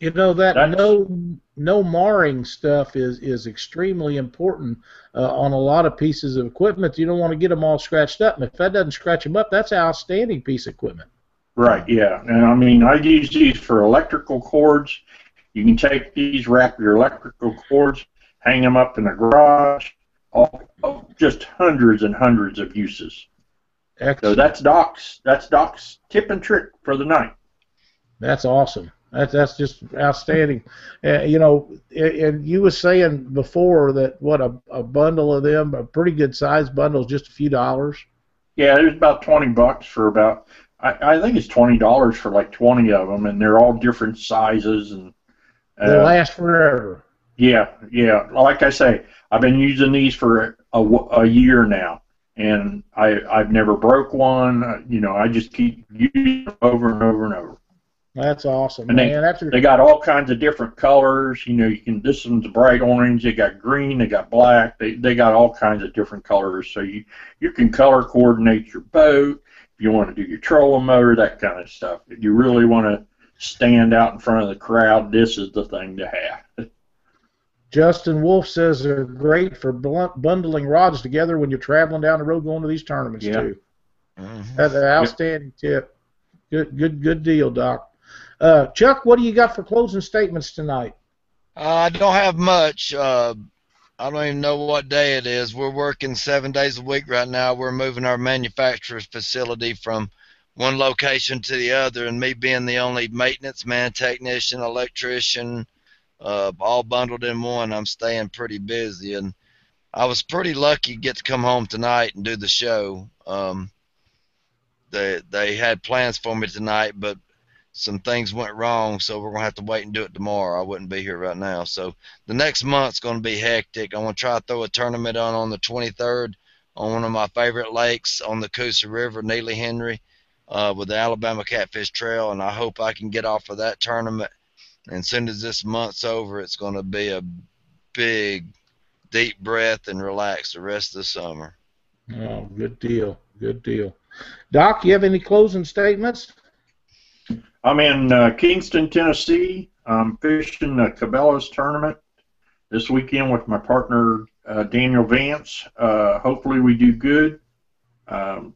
You know that That's, no no marring stuff is is extremely important uh, on a lot of pieces of equipment. You don't want to get them all scratched up, and if that doesn't scratch them up, that's an outstanding piece of equipment. Right. Yeah. And I mean, I use these for electrical cords. You can take these, wrap your electrical cords, hang them up in the garage. All, just hundreds and hundreds of uses. Excellent. So that's Doc's that's Doc's tip and trick for the night. That's awesome. That's that's just outstanding. Uh, you know, and you were saying before that what a, a bundle of them, a pretty good sized bundle, is just a few dollars. Yeah, there's about twenty bucks for about. I, I think it's twenty dollars for like twenty of them, and they're all different sizes and. Uh, they last forever. Yeah, yeah. Like I say, I've been using these for a, a year now and I I've never broke one. You know, I just keep using them over and over and over. That's awesome, and man. They, That's they got all kinds of different colors. You know, you can this one's bright orange. They got green. They got black. They they got all kinds of different colors. So you you can color coordinate your boat if you want to do your trolling motor, that kind of stuff. If you really want to stand out in front of the crowd, this is the thing to have. Justin Wolf says they're great for bundling rods together when you're traveling down the road going to these tournaments yeah. too. Mm-hmm. That's an outstanding tip. Good, good, good deal, Doc. Uh, Chuck, what do you got for closing statements tonight? I don't have much. Uh, I don't even know what day it is. We're working seven days a week right now. We're moving our manufacturer's facility from one location to the other, and me being the only maintenance man, technician, electrician, uh, all bundled in one. I'm staying pretty busy, and I was pretty lucky to get to come home tonight and do the show. Um, they they had plans for me tonight, but some things went wrong, so we're gonna have to wait and do it tomorrow. I wouldn't be here right now. So the next month's gonna be hectic. I want to try to throw a tournament on on the 23rd on one of my favorite lakes on the Coosa River, Neely Henry, uh, with the Alabama Catfish Trail, and I hope I can get off of that tournament and as soon as this month's over, it's to be a big, deep breath and relax the rest of the summer. Oh, good deal. Good deal. Doc, you have any closing statements? I'm in uh, Kingston, Tennessee. I'm fishing the Cabela's tournament this weekend with my partner uh, Daniel Vance. Uh, hopefully, we do good. Um,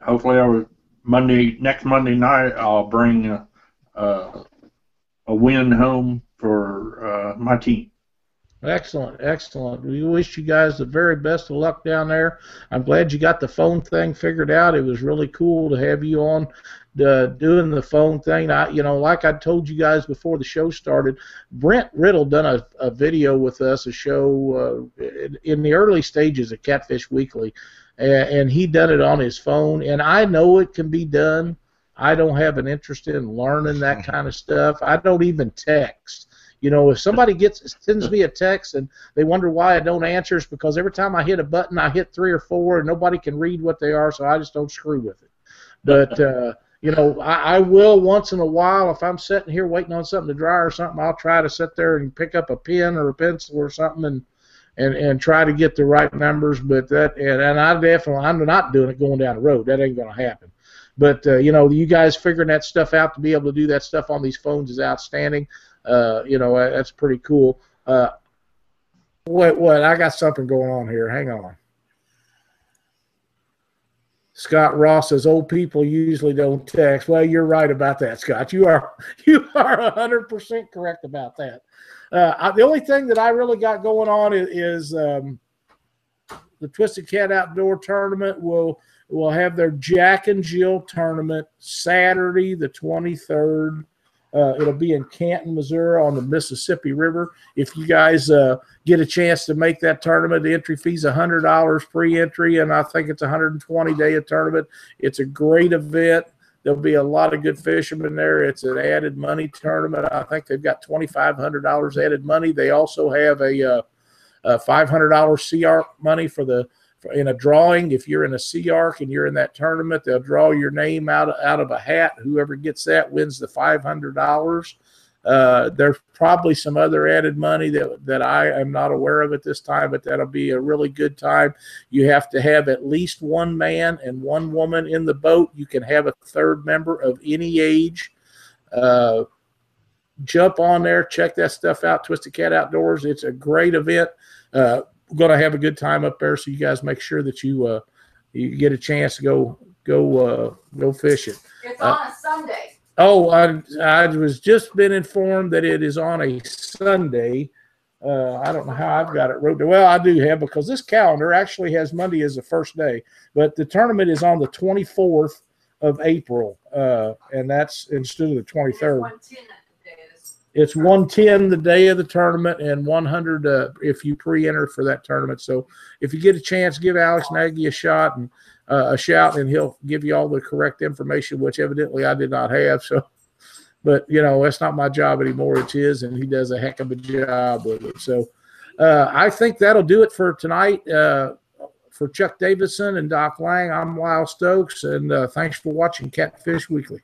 hopefully, I Monday next Monday night I'll bring a, a a win home for uh, my team. Excellent, excellent. We wish you guys the very best of luck down there. I'm glad you got the phone thing figured out. It was really cool to have you on the, doing the phone thing. I, you know, like I told you guys before the show started, Brent Riddle done a, a video with us, a show uh, in, in the early stages of Catfish Weekly, and, and he done it on his phone. And I know it can be done I don't have an interest in learning that kind of stuff. I don't even text. You know, if somebody gets sends me a text and they wonder why I don't answer, it's because every time I hit a button, I hit three or four, and nobody can read what they are, so I just don't screw with it. But uh, you know, I, I will once in a while if I'm sitting here waiting on something to dry or something, I'll try to sit there and pick up a pen or a pencil or something and and and try to get the right numbers. But that and, and I definitely I'm not doing it going down the road. That ain't going to happen. But uh, you know, you guys figuring that stuff out to be able to do that stuff on these phones is outstanding. Uh, you know, that's pretty cool. Uh, what? What? I got something going on here. Hang on. Scott Ross says old people usually don't text. Well, you're right about that, Scott. You are you are hundred percent correct about that. Uh, I, the only thing that I really got going on is, is um, the Twisted Cat Outdoor Tournament will will have their Jack and Jill tournament Saturday, the twenty third. Uh, it'll be in Canton, Missouri, on the Mississippi River. If you guys uh, get a chance to make that tournament, the entry fee's hundred dollars pre-entry, and I think it's a 120 day a tournament. It's a great event. There'll be a lot of good fishermen there. It's an added money tournament. I think they've got twenty five hundred dollars added money. They also have a, uh, a five hundred dollars SeaArk money for the in a drawing. If you're in a SeaArk and you're in that tournament, they'll draw your name out out of a hat. Whoever gets that wins the five hundred dollars. Uh, there's probably some other added money that that I am not aware of at this time, but that'll be a really good time. You have to have at least one man and one woman in the boat. You can have a third member of any age. Uh, jump on there, check that stuff out. Twisted Cat Outdoors. It's a great event. Uh, going to have a good time up there. So you guys make sure that you uh, you get a chance to go go uh, go fishing. It's on a Sunday. Oh, I, I was just been informed that it is on a Sunday. Uh, I don't know how I've got it wrote. Well, I do have because this calendar actually has Monday as the first day, but the tournament is on the 24th of April, uh, and that's instead of the 23rd. It's 110 the day of the tournament and 100 uh, if you pre-enter for that tournament. So if you get a chance, give Alex Nagy a shot and uh, a shout, and he'll give you all the correct information, which evidently I did not have. So, but you know that's not my job anymore; it's his, and he does a heck of a job with it. So, uh, I think that'll do it for tonight. Uh, for Chuck Davison and Doc Lang, I'm Lyle Stokes, and uh, thanks for watching Catfish Weekly.